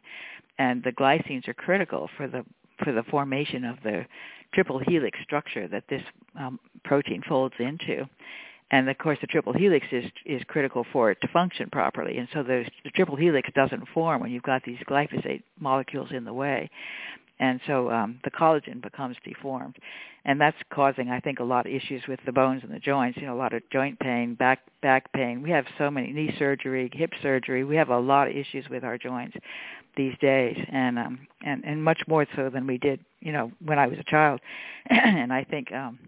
And the glycines are critical for the for the formation of the triple helix structure that this um, protein folds into. And of course, the triple helix is is critical for it to function properly. And so the, triple helix doesn't form when you've got these glyphosate molecules in the way and so um, the collagen becomes deformed, and that's causing, I think, a lot of issues with the bones and the joints. You know, a lot of joint pain, back back pain. We have so many knee surgery, hip surgery. We have a lot of issues with our joints these days, and um, and and much more so than we did, you know, when I was a child. and I think um,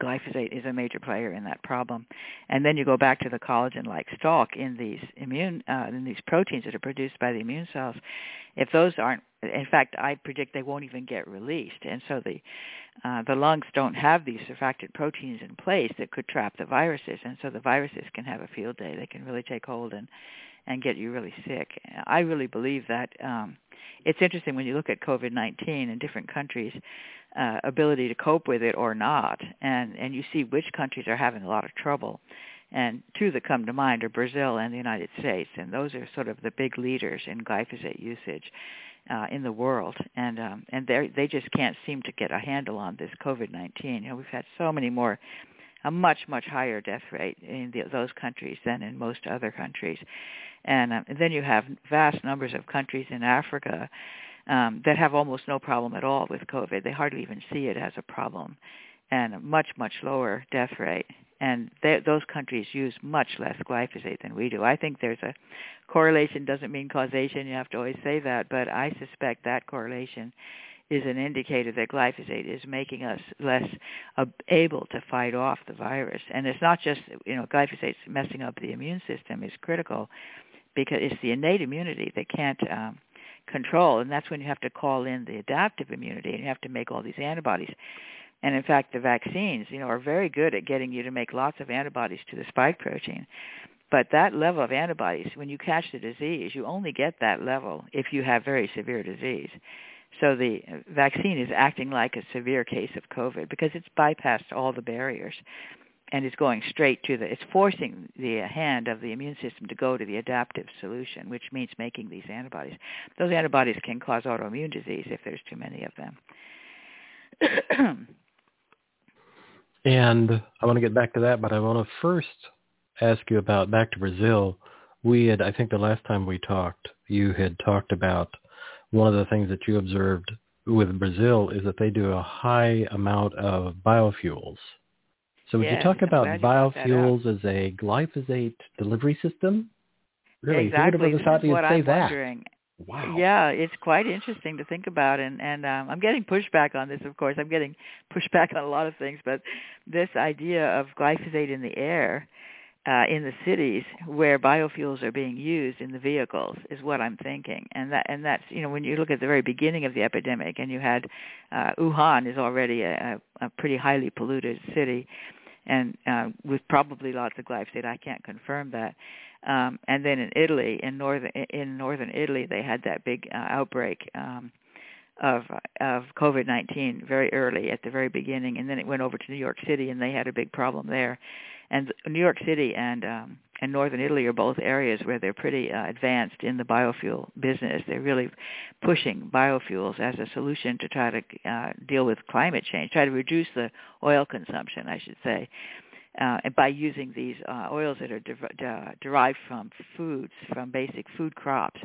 glyphosate is a major player in that problem. And then you go back to the collagen-like stalk in these immune uh, in these proteins that are produced by the immune cells. If those aren't, in fact, I predict they won't even get released, and so the uh, the lungs don't have these surfactant proteins in place that could trap the viruses, and so the viruses can have a field day. They can really take hold and and get you really sick. I really believe that um, it's interesting when you look at COVID-19 in different countries uh, ability to cope with it or not, and and you see which countries are having a lot of trouble. And two that come to mind are Brazil and the United States, and those are sort of the big leaders in glyphosate usage uh, in the world, and um, and they they just can't seem to get a handle on this COVID-19. You know, we've had so many more, a much much higher death rate in the, those countries than in most other countries, and, um, and then you have vast numbers of countries in Africa um, that have almost no problem at all with COVID. They hardly even see it as a problem, and a much much lower death rate. And they, those countries use much less glyphosate than we do. I think there's a correlation. Doesn't mean causation. You have to always say that, but I suspect that correlation is an indicator that glyphosate is making us less able to fight off the virus. And it's not just, you know, glyphosate's messing up the immune system is critical because it's the innate immunity that can't um, control, and that's when you have to call in the adaptive immunity, and you have to make all these antibodies. And in fact, the vaccines, you know, are very good at getting you to make lots of antibodies to the spike protein. But that level of antibodies, when you catch the disease, you only get that level if you have very severe disease. So the vaccine is acting like a severe case of COVID because it's bypassed all the barriers and is going straight to the, it's forcing the hand of the immune system to go to the adaptive solution, which means making these antibodies. Those antibodies can cause autoimmune disease if there's too many of them. and I want to get back to that, but I want to first ask you about back to Brazil. We had, I think the last time we talked, you had talked about one of the things that you observed with Brazil is that they do a high amount of biofuels so would yes, you talk about biofuels as a glyphosate delivery system? Really, exactly. who would have thought you'd say that? Wow. Yeah, it's quite interesting to think about, and and um, I'm getting pushback on this. Of course, I'm getting pushback on a lot of things, but this idea of glyphosate in the air uh, in the cities where biofuels are being used in the vehicles is what I'm thinking, and that and that's you know when you look at the very beginning of the epidemic, and you had uh, Wuhan is already a, a pretty highly polluted city, and uh, with probably lots of glyphosate. I can't confirm that. Um, and then in Italy, in northern in northern Italy, they had that big uh, outbreak. Um, of of COVID-19 very early at the very beginning, and then it went over to New York City, and they had a big problem there and New York City and um, and northern Italy are both areas where they're pretty uh, advanced in the biofuel business. They're really pushing biofuels as a solution to try to uh, deal with climate change, try to reduce the oil consumption, I should say, uh, by using these uh, oils that are de- uh, derived from foods, from basic food crops,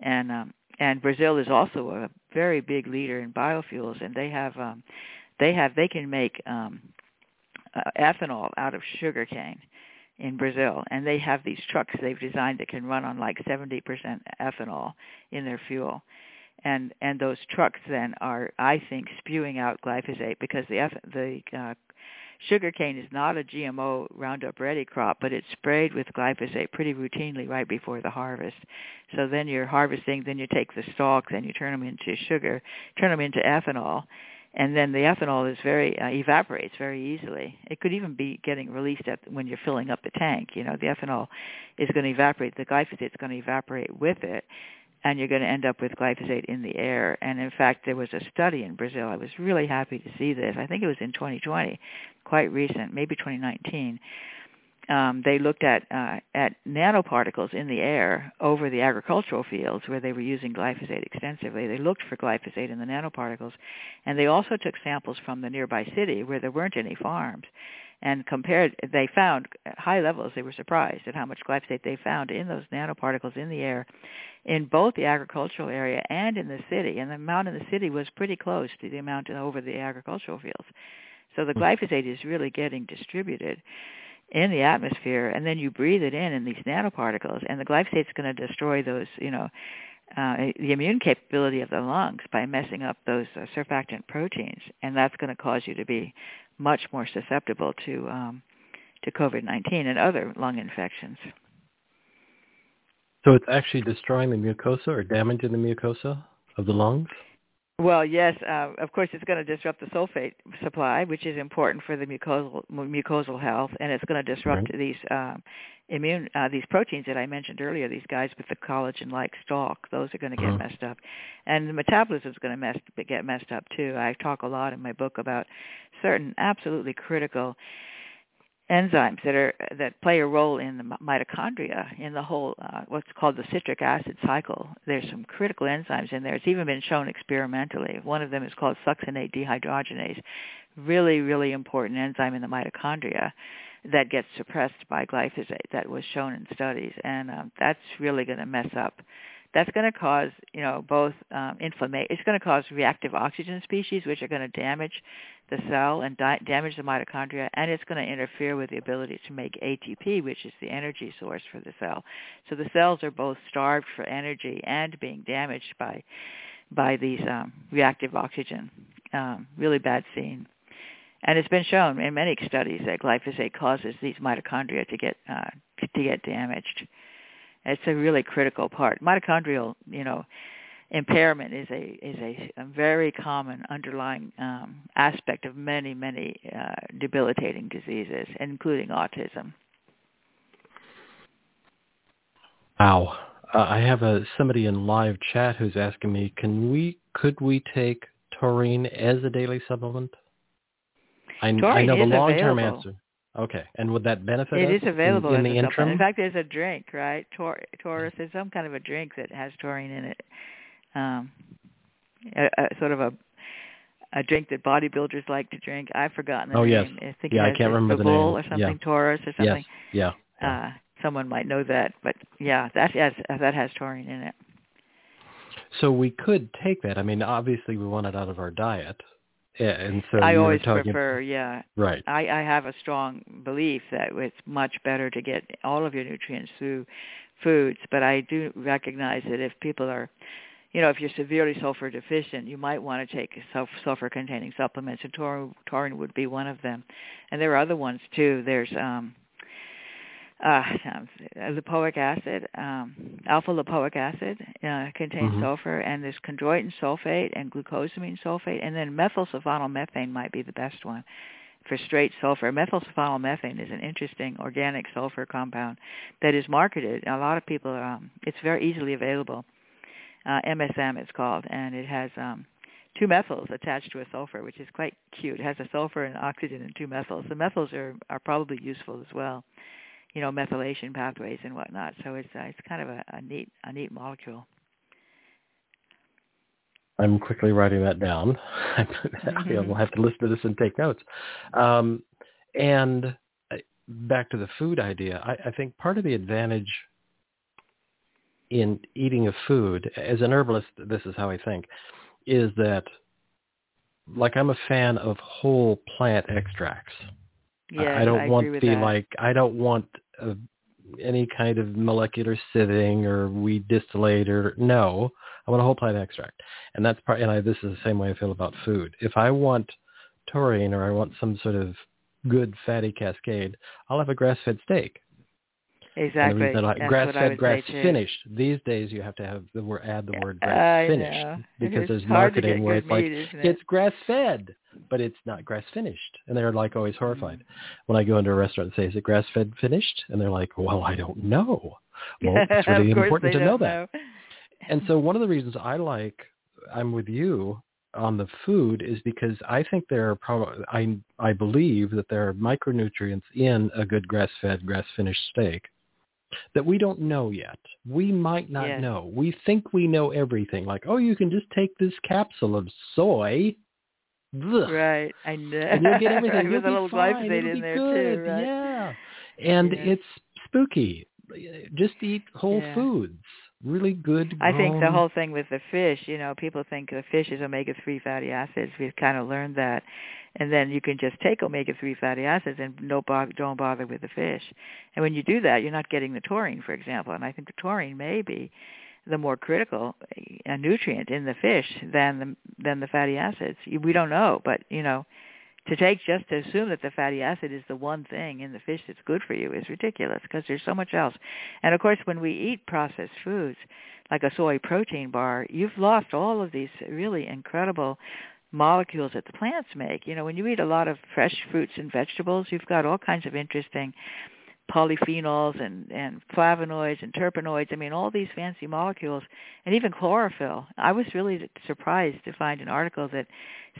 and um, and Brazil is also a very big leader in biofuels, and they have um, they have they can make um, uh, ethanol out of sugar cane in Brazil, and they have these trucks they've designed that can run on like 70% ethanol in their fuel. And and those trucks then are, I think, spewing out glyphosate because the the uh, sugar cane is not a GMO Roundup Ready crop, but it's sprayed with glyphosate pretty routinely right before the harvest. So then you're harvesting, then you take the stalks and you turn them into sugar, turn them into ethanol, and then the ethanol is very uh, evaporates very easily. It could even be getting released at when you're filling up the tank. You know, the ethanol is going to evaporate. The glyphosate is going to evaporate with it, and you're going to end up with glyphosate in the air. And in fact, there was a study in Brazil. I was really happy to see this. I think it was in 2020, quite recent, maybe 2019 um, they looked at uh, at nanoparticles in the air over the agricultural fields where they were using glyphosate extensively. They looked for glyphosate in the nanoparticles, and they also took samples from the nearby city where there weren't any farms, and compared. They found high levels. They were surprised at how much glyphosate they found in those nanoparticles in the air, in both the agricultural area and in the city. And the amount in the city was pretty close to the amount over the agricultural fields. So the glyphosate is really getting distributed in the atmosphere, and then you breathe it in in these nanoparticles, and the glyphosate is going to destroy those, you know, uh, the immune capability of the lungs by messing up those uh, surfactant proteins, and that's going to cause you to be much more susceptible to um, to COVID-19 and other lung infections. So it's actually destroying the mucosa or damaging the mucosa of the lungs? Well, yes. Uh, of course, it's going to disrupt the sulfate supply, which is important for the mucosal mucosal health, and it's going to disrupt right. these uh, immune uh, these proteins that I mentioned earlier. These guys with the collagen-like stalk; those are going to get uh-huh. messed up, and the metabolism is going to mess get messed up too. I talk a lot in my book about certain absolutely critical enzymes that are that play a role in the mitochondria in the whole uh, what's called the citric acid cycle. There's some critical enzymes in there. It's even been shown experimentally. One of them is called succinate dehydrogenase, really really important enzyme in the mitochondria that gets suppressed by glyphosate. That was shown in studies, and um, that's really going to mess up that's going to cause, you know, both um, inflammation. It's going to cause reactive oxygen species, which are going to damage the cell and di- damage the mitochondria, and it's going to interfere with the ability to make ATP, which is the energy source for the cell. So the cells are both starved for energy and being damaged by by these um, reactive oxygen. Um, really bad scene. And it's been shown in many studies that glyphosate causes these mitochondria to get uh, to get damaged. It's a really critical part. Mitochondrial, you know, impairment is a is a, a very common underlying um, aspect of many many uh, debilitating diseases, including autism. Wow, uh, I have a somebody in live chat who's asking me, can we could we take taurine as a daily supplement? I, I know the long term answer. Okay, and would that benefit it is available in, in the interim. Supplement. In fact, there's a drink, right? Tor- Taurus is some kind of a drink that has taurine in it. Um, a, a sort of a a drink that bodybuilders like to drink. I've forgotten the oh, name. yes. I think yeah, I can't remember the name. or something, yeah. Taurus or something. Yes. Yeah. Uh, someone might know that, but yeah, that has that has taurine in it. So we could take that. I mean, obviously we want it out of our diet. Yeah, and so I always talking, prefer, yeah. Right. I, I have a strong belief that it's much better to get all of your nutrients through foods, but I do recognize that if people are, you know, if you're severely sulfur deficient, you might want to take sulfur-containing supplements, and taurine, taurine would be one of them. And there are other ones too. There's um, uh, lipoic acid, um, alpha lipoic acid uh, contains mm-hmm. sulfur, and there's chondroitin sulfate and glucosamine sulfate, and then methylsulfonylmethane might be the best one for straight sulfur. Methylsulfonylmethane is an interesting organic sulfur compound that is marketed. A lot of people, um, it's very easily available. Uh, MSM it's called, and it has um, two methyls attached to a sulfur, which is quite cute. It has a sulfur and oxygen and two methyls. The methyls are, are probably useful as well you know, methylation pathways and whatnot. So it's uh, it's kind of a, a neat a neat molecule. I'm quickly writing that down. mm-hmm. will have to listen to this and take notes. Um, and uh, back to the food idea, I, I think part of the advantage in eating a food, as an herbalist, this is how I think, is that, like I'm a fan of whole plant extracts. Yes, I I don't I want the that. like I don't want uh, any kind of molecular sieving or we distillate or no. I want a whole plant extract, and that's part. And I, this is the same way I feel about food. If I want taurine or I want some sort of good fatty cascade, I'll have a grass-fed steak. Exactly. That I, grass-fed, grass-finished. These days, you have to have the word add the word grass-finished because it's there's marketing where it's meat, like it? it's grass-fed, but it's not grass-finished, and they're like always horrified mm-hmm. when I go into a restaurant and say, "Is it grass-fed finished?" And they're like, "Well, I don't know." Well, it's really important to know that. Know. And so one of the reasons I like I'm with you on the food is because I think there are probably I I believe that there are micronutrients in a good grass-fed, grass-finished steak that we don't know yet. We might not yes. know. We think we know everything. Like, oh, you can just take this capsule of soy. Ugh, right, I know. And you'll get everything. With you'll a little fine. glyphosate It'll in there good. too, right? Yeah. And it's spooky. Just eat whole yeah. foods. Really good. I think the whole thing with the fish, you know, people think the fish is omega-3 fatty acids. We've kind of learned that. And then you can just take omega-3 fatty acids and no bo- don't bother with the fish. And when you do that, you're not getting the taurine, for example. And I think the taurine may be the more critical uh, nutrient in the fish than the than the fatty acids. We don't know, but you know, to take just to assume that the fatty acid is the one thing in the fish that's good for you is ridiculous because there's so much else. And of course, when we eat processed foods like a soy protein bar, you've lost all of these really incredible molecules that the plants make. You know, when you eat a lot of fresh fruits and vegetables, you've got all kinds of interesting polyphenols and, and flavonoids and terpenoids. I mean, all these fancy molecules, and even chlorophyll. I was really surprised to find an article that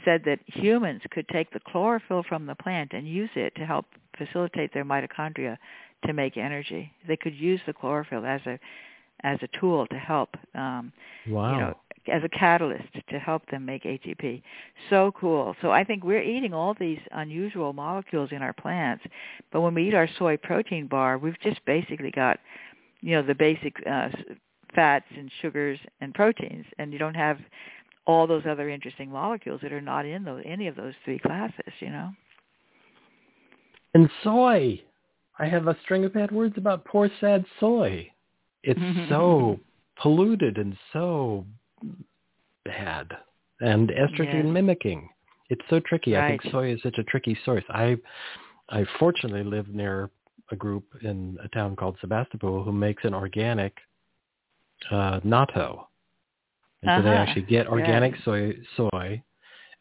said that humans could take the chlorophyll from the plant and use it to help facilitate their mitochondria to make energy. They could use the chlorophyll as a as a tool to help um, wow. you know as a catalyst to help them make ATP. So cool. So I think we're eating all these unusual molecules in our plants, but when we eat our soy protein bar, we've just basically got, you know, the basic uh, fats and sugars and proteins, and you don't have all those other interesting molecules that are not in those any of those three classes. You know. And soy. I have a string of bad words about poor sad soy. It's so polluted and so bad and estrogen yes. mimicking. It's so tricky. Right. I think soy is such a tricky source. I I fortunately live near a group in a town called Sebastopol who makes an organic uh, natto. And uh-huh. so they actually get organic yes. soy soy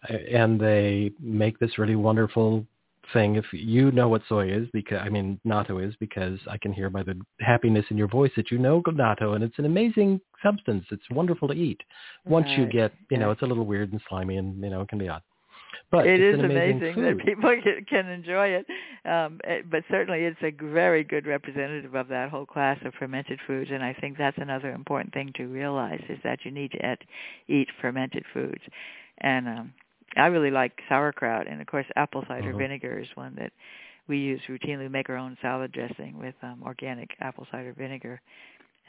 and they make this really wonderful thing if you know what soy is because I mean natto is because I can hear by the happiness in your voice that you know natto and it's an amazing substance. It's wonderful to eat. Once right. you get, you know, it's a little weird and slimy and you know it can be odd. But it's amazing, amazing that people can enjoy it, um, but certainly it's a very good representative of that whole class of fermented foods. And I think that's another important thing to realize is that you need to eat fermented foods. And um, I really like sauerkraut, and of course, apple cider mm-hmm. vinegar is one that we use routinely. We make our own salad dressing with um, organic apple cider vinegar,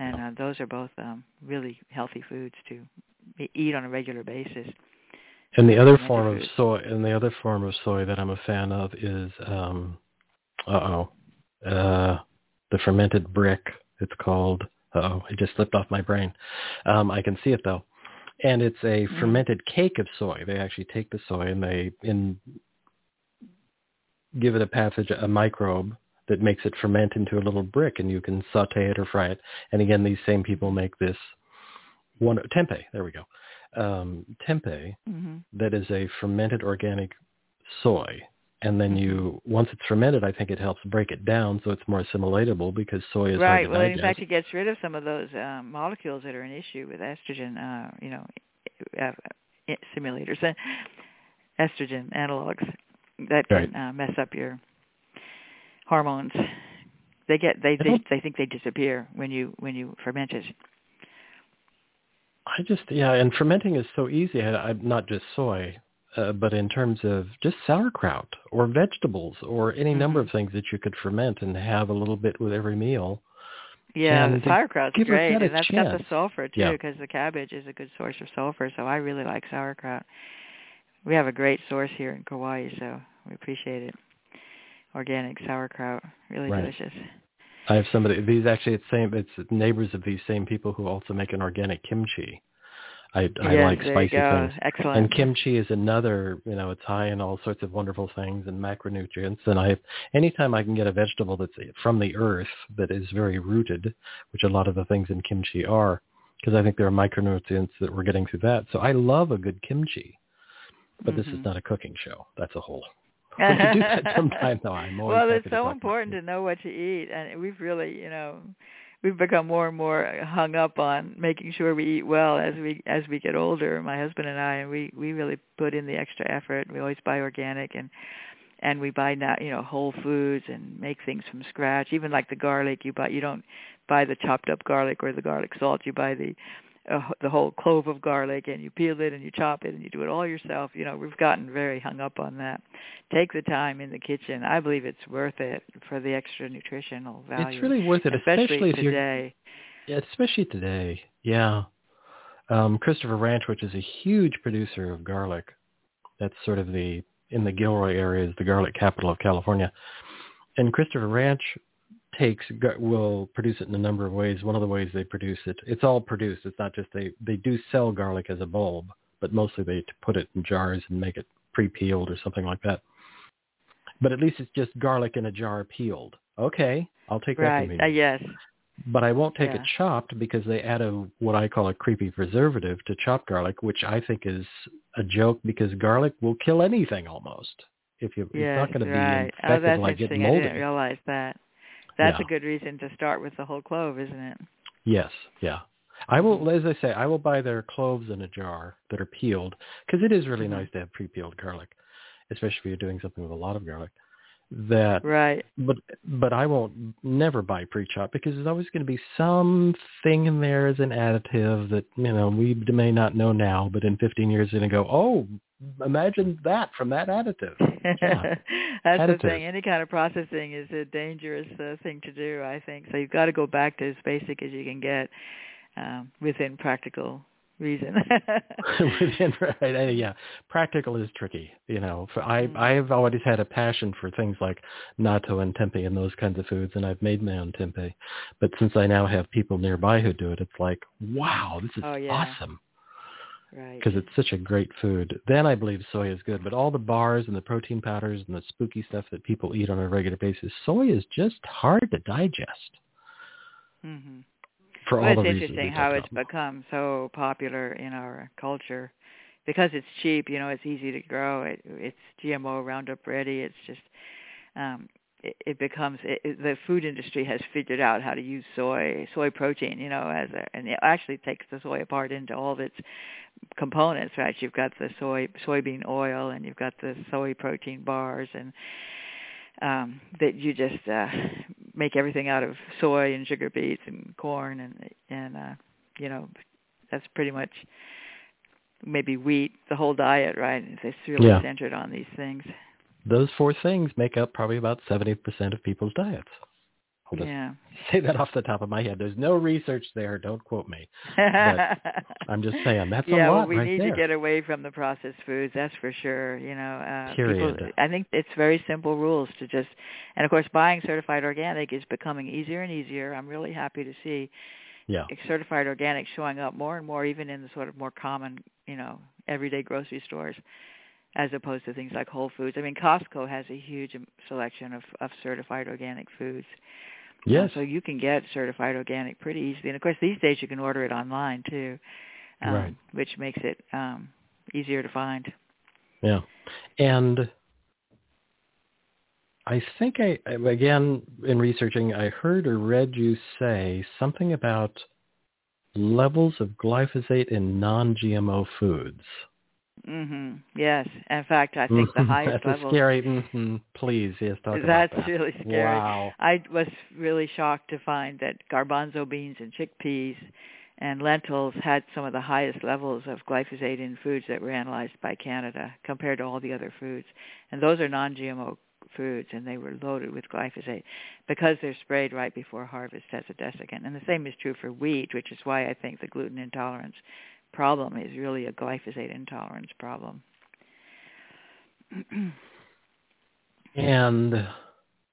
and uh, those are both um, really healthy foods to eat on a regular basis. And the other form of soy, and the other form of soy that I'm a fan of is, um, uh-oh, uh, the fermented brick. It's called. Uh oh, it just slipped off my brain. Um, I can see it though and it's a mm. fermented cake of soy. They actually take the soy and they in give it a passage, a microbe that makes it ferment into a little brick, and you can saute it or fry it. And again, these same people make this one tempeh. There we go. Um, tempeh mm-hmm. that is a fermented organic soy. And then you, once it's fermented, I think it helps break it down so it's more assimilatable because soy is right. well, digest. in fact, it gets rid of some of those um, molecules that are an issue with estrogen. Uh, you know, uh, simulators, and estrogen analogs that can right. uh, mess up your hormones. They get they they, they think they disappear when you when you ferment it. I just yeah, and fermenting is so easy. I, I, not just soy, uh, but in terms of just sauerkraut or vegetables or any mm-hmm. number of things that you could ferment and have a little bit with every meal. Yeah, and the sauerkraut's great, and that's chance. got the sulfur too, yeah. because the cabbage is a good source of sulfur. So I really like sauerkraut. We have a great source here in Kauai, so we appreciate it. Organic sauerkraut, really right. delicious. I have somebody. These actually, it's same. It's neighbors of these same people who also make an organic kimchi. I, I yes, like spicy things. Excellent. And kimchi is another, you know, it's high in all sorts of wonderful things and macronutrients. And I, anytime I can get a vegetable that's from the earth that is very rooted, which a lot of the things in kimchi are, because I think there are micronutrients that we're getting through that. So I love a good kimchi. But mm-hmm. this is mm-hmm. not a cooking show. That's a whole. do that sometime, though. I'm always well, it's so important to know what you eat, and we've really, you know, we've become more and more hung up on making sure we eat well as we as we get older. My husband and i and we we really put in the extra effort. We always buy organic and and we buy now you know whole foods and make things from scratch. Even like the garlic you buy you don't buy the chopped up garlic or the garlic salt. You buy the uh, the whole clove of garlic and you peel it and you chop it and you do it all yourself. You know we've gotten very hung up on that. Take the time in the kitchen. I believe it's worth it for the extra nutritional value it's really worth it especially, especially if today. You're, yeah, especially today. Yeah. Um christopher ranch which is a huge producer of garlic that's sort of the in the gilroy area is the garlic capital of california. And christopher ranch takes will produce it in a number of ways. One of the ways they produce it, it's all produced. It's not just they they do sell garlic as a bulb, but mostly they put it in jars and make it pre-peeled or something like that. But at least it's just garlic in a jar peeled. Okay, I'll take right. that from uh, yes. But I won't take yeah. it chopped because they add a what I call a creepy preservative to chopped garlic, which I think is a joke because garlic will kill anything almost. If you, yes, it's not going to right. be infected oh, that's like interesting. moldy. I didn't realize that. That's yeah. a good reason to start with the whole clove, isn't it? Yes, yeah. I will, as I say, I will buy their cloves in a jar that are peeled because it is really mm-hmm. nice to have pre-peeled garlic, especially if you're doing something with a lot of garlic. That right, but but I won't never buy pre-chopped because there's always going to be something in there as an additive that you know we may not know now, but in 15 years they're going to go, oh, imagine that from that additive. Yeah. That's additive. the thing. Any kind of processing is a dangerous uh, thing to do, I think. So you've got to go back to as basic as you can get um, within practical reason. within right, yeah, practical is tricky. You know, for, I mm. I've always had a passion for things like natto and tempeh and those kinds of foods, and I've made my own tempeh. But since I now have people nearby who do it, it's like, wow, this is oh, yeah. awesome right? because it's such a great food. Then I believe soy is good, but all the bars and the protein powders and the spooky stuff that people eat on a regular basis, soy is just hard to digest. Mm-hmm. For well, all it's the reasons interesting we how it's about. become so popular in our culture because it's cheap. You know, it's easy to grow. It, it's GMO Roundup ready. It's just um, it, it becomes it, it, the food industry has figured out how to use soy soy protein. You know, as a, and it actually takes the soy apart into all of its components. Right? You've got the soy soybean oil, and you've got the soy protein bars, and um, that you just uh, make everything out of soy and sugar beets and corn and and uh, you know that's pretty much maybe wheat the whole diet right it's really Yeah. centered on these things Those four things make up probably about 70% of people's diets. I'll just yeah say that off the top of my head. There's no research there. Don't quote me. I'm just saying that's yeah, a lot well, we right need there. to get away from the processed foods. That's for sure. You know, uh, Period. People, I think it's very simple rules to just, and of course, buying certified organic is becoming easier and easier. I'm really happy to see yeah. certified organic showing up more and more, even in the sort of more common, you know, everyday grocery stores, as opposed to things like Whole Foods. I mean, Costco has a huge um, selection of of certified organic foods. Yes. Uh, so you can get certified organic pretty easily, and of course these days you can order it online too, um, Right. which makes it um, easier to find. Yeah. And I think I again in researching I heard or read you say something about levels of glyphosate in non-GMO foods. Hmm Yes. In fact, I think the highest That's level. scary. hmm Please, yes, talk about That's that. really scary. Wow. I was really shocked to find that garbanzo beans and chickpeas and lentils had some of the highest levels of glyphosate in foods that were analyzed by Canada compared to all the other foods. And those are non-GMO foods, and they were loaded with glyphosate because they're sprayed right before harvest as a desiccant. And the same is true for wheat, which is why I think the gluten intolerance problem is really a glyphosate intolerance problem. And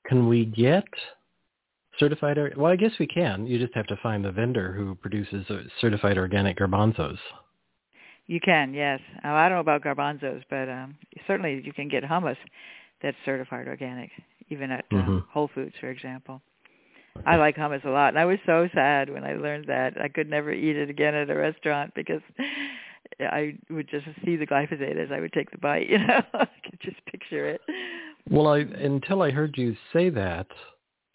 can we get certified? Or, well, I guess we can. You just have to find the vendor who produces uh, certified organic garbanzos. You can, yes. Now, I don't know about garbanzos, but um, certainly you can get hummus that's certified organic, even at Mhm. um, Whole Foods, for example. I like hummus a lot, and I was so sad when I learned that I could never eat it again at a restaurant because I would just see the glyphosate as I would take the bite. You know, I could just picture it. Well, I until I heard you say that,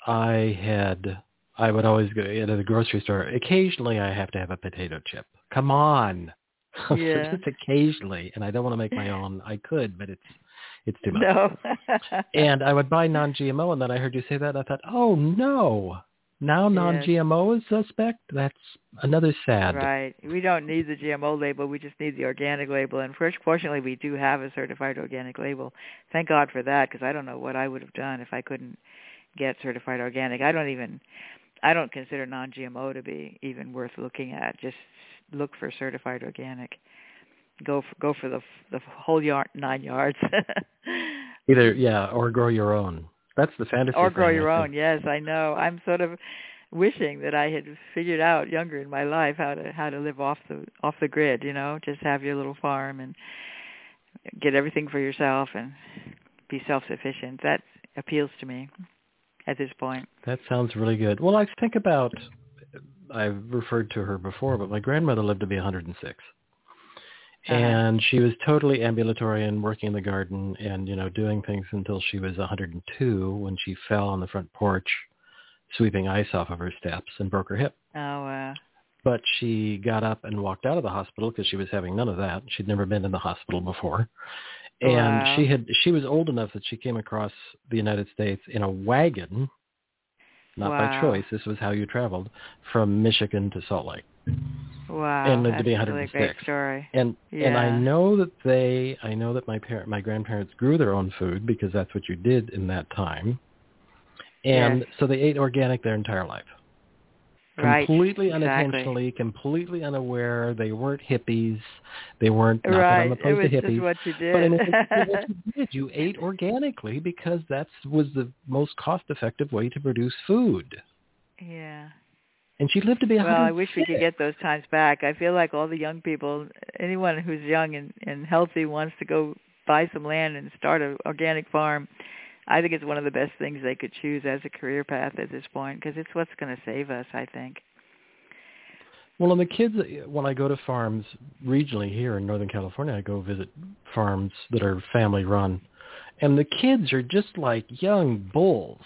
I had I would always go into the grocery store. Occasionally, I have to have a potato chip. Come on, Yeah. just occasionally, and I don't want to make my own. I could, but it's it's too much. No. And I would buy non-GMO, and then I heard you say that, and I thought, oh no, now non-GMO is suspect. That's another sad. Right. We don't need the GMO label. We just need the organic label. And first, fortunately, we do have a certified organic label. Thank God for that, because I don't know what I would have done if I couldn't get certified organic. I don't even, I don't consider non-GMO to be even worth looking at. Just look for certified organic. Go for, go for the the whole yard nine yards. Either yeah, or grow your own. That's the fantasy. or grow thing, your own. Yes, I know. I'm sort of wishing that I had figured out younger in my life how to how to live off the off the grid. You know, just have your little farm and get everything for yourself and be self-sufficient. That appeals to me at this point. That sounds really good. Well, I think about I've referred to her before, but my grandmother lived to be 106. Uh-huh. And she was totally ambulatory and working in the garden and, you know, doing things until she was 102 when she fell on the front porch sweeping ice off of her steps and broke her hip. Oh, wow. But she got up and walked out of the hospital because she was having none of that. She'd never been in the hospital before. And wow. she had she was old enough that she came across the United States in a wagon, not wow. by choice. This was how you traveled from Michigan to Salt Lake. Wow, and lived to be 106. really great story. And yeah. and I know that they, I know that my parent, my grandparents grew their own food because that's what you did in that time. And yes. so they ate organic their entire life. Right. Completely exactly. unintentionally, completely unaware. They weren't hippies. They weren't not right. that I'm it opposed was to just hippies. what you did. But in essence, what you did, you ate organically because that was the most cost-effective way to produce food. yeah. And she lived to be Well, I wish we could get those times back. I feel like all the young people, anyone who's young and, and healthy wants to go buy some land and start an organic farm. I think it's one of the best things they could choose as a career path at this point because it's what's going to save us, I think. Well, and the kids, when I go to farms regionally here in Northern California, I go visit farms that are family run, and the kids are just like young bulls.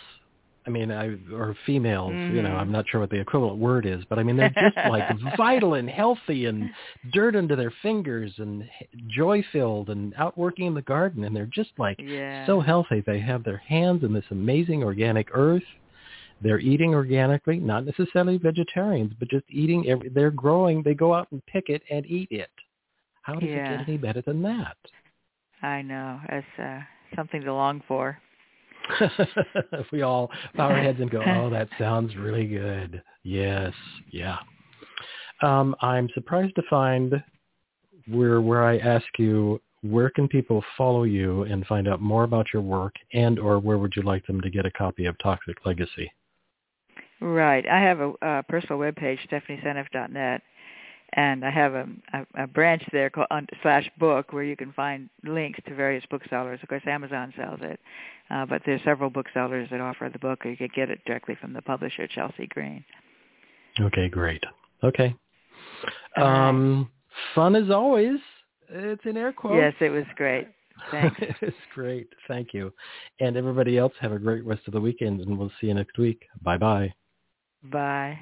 I mean, I or females. Mm-hmm. You know, I'm not sure what the equivalent word is, but I mean, they're just like vital and healthy and dirt under their fingers and joy filled and out working in the garden, and they're just like yeah. so healthy. They have their hands in this amazing organic earth. They're eating organically, not necessarily vegetarians, but just eating. Every, they're growing. They go out and pick it and eat it. How does yeah. it get any better than that? I know. It's uh, something to long for. we all bow our heads and go, "Oh, that sounds really good." Yes, yeah. Um, I'm surprised to find where where I ask you where can people follow you and find out more about your work, and or where would you like them to get a copy of Toxic Legacy? Right. I have a, a personal webpage, stephanieseneff.net, and I have a, a, a branch there called on, slash book where you can find links to various booksellers. Of course, Amazon sells it, uh, but there's several booksellers that offer the book, or you can get it directly from the publisher, Chelsea Green. Okay, great. Okay. Um, fun as always. It's in air quotes. Yes, it was great. Thanks. it's great. Thank you. And everybody else, have a great rest of the weekend, and we'll see you next week. Bye-bye. Bye.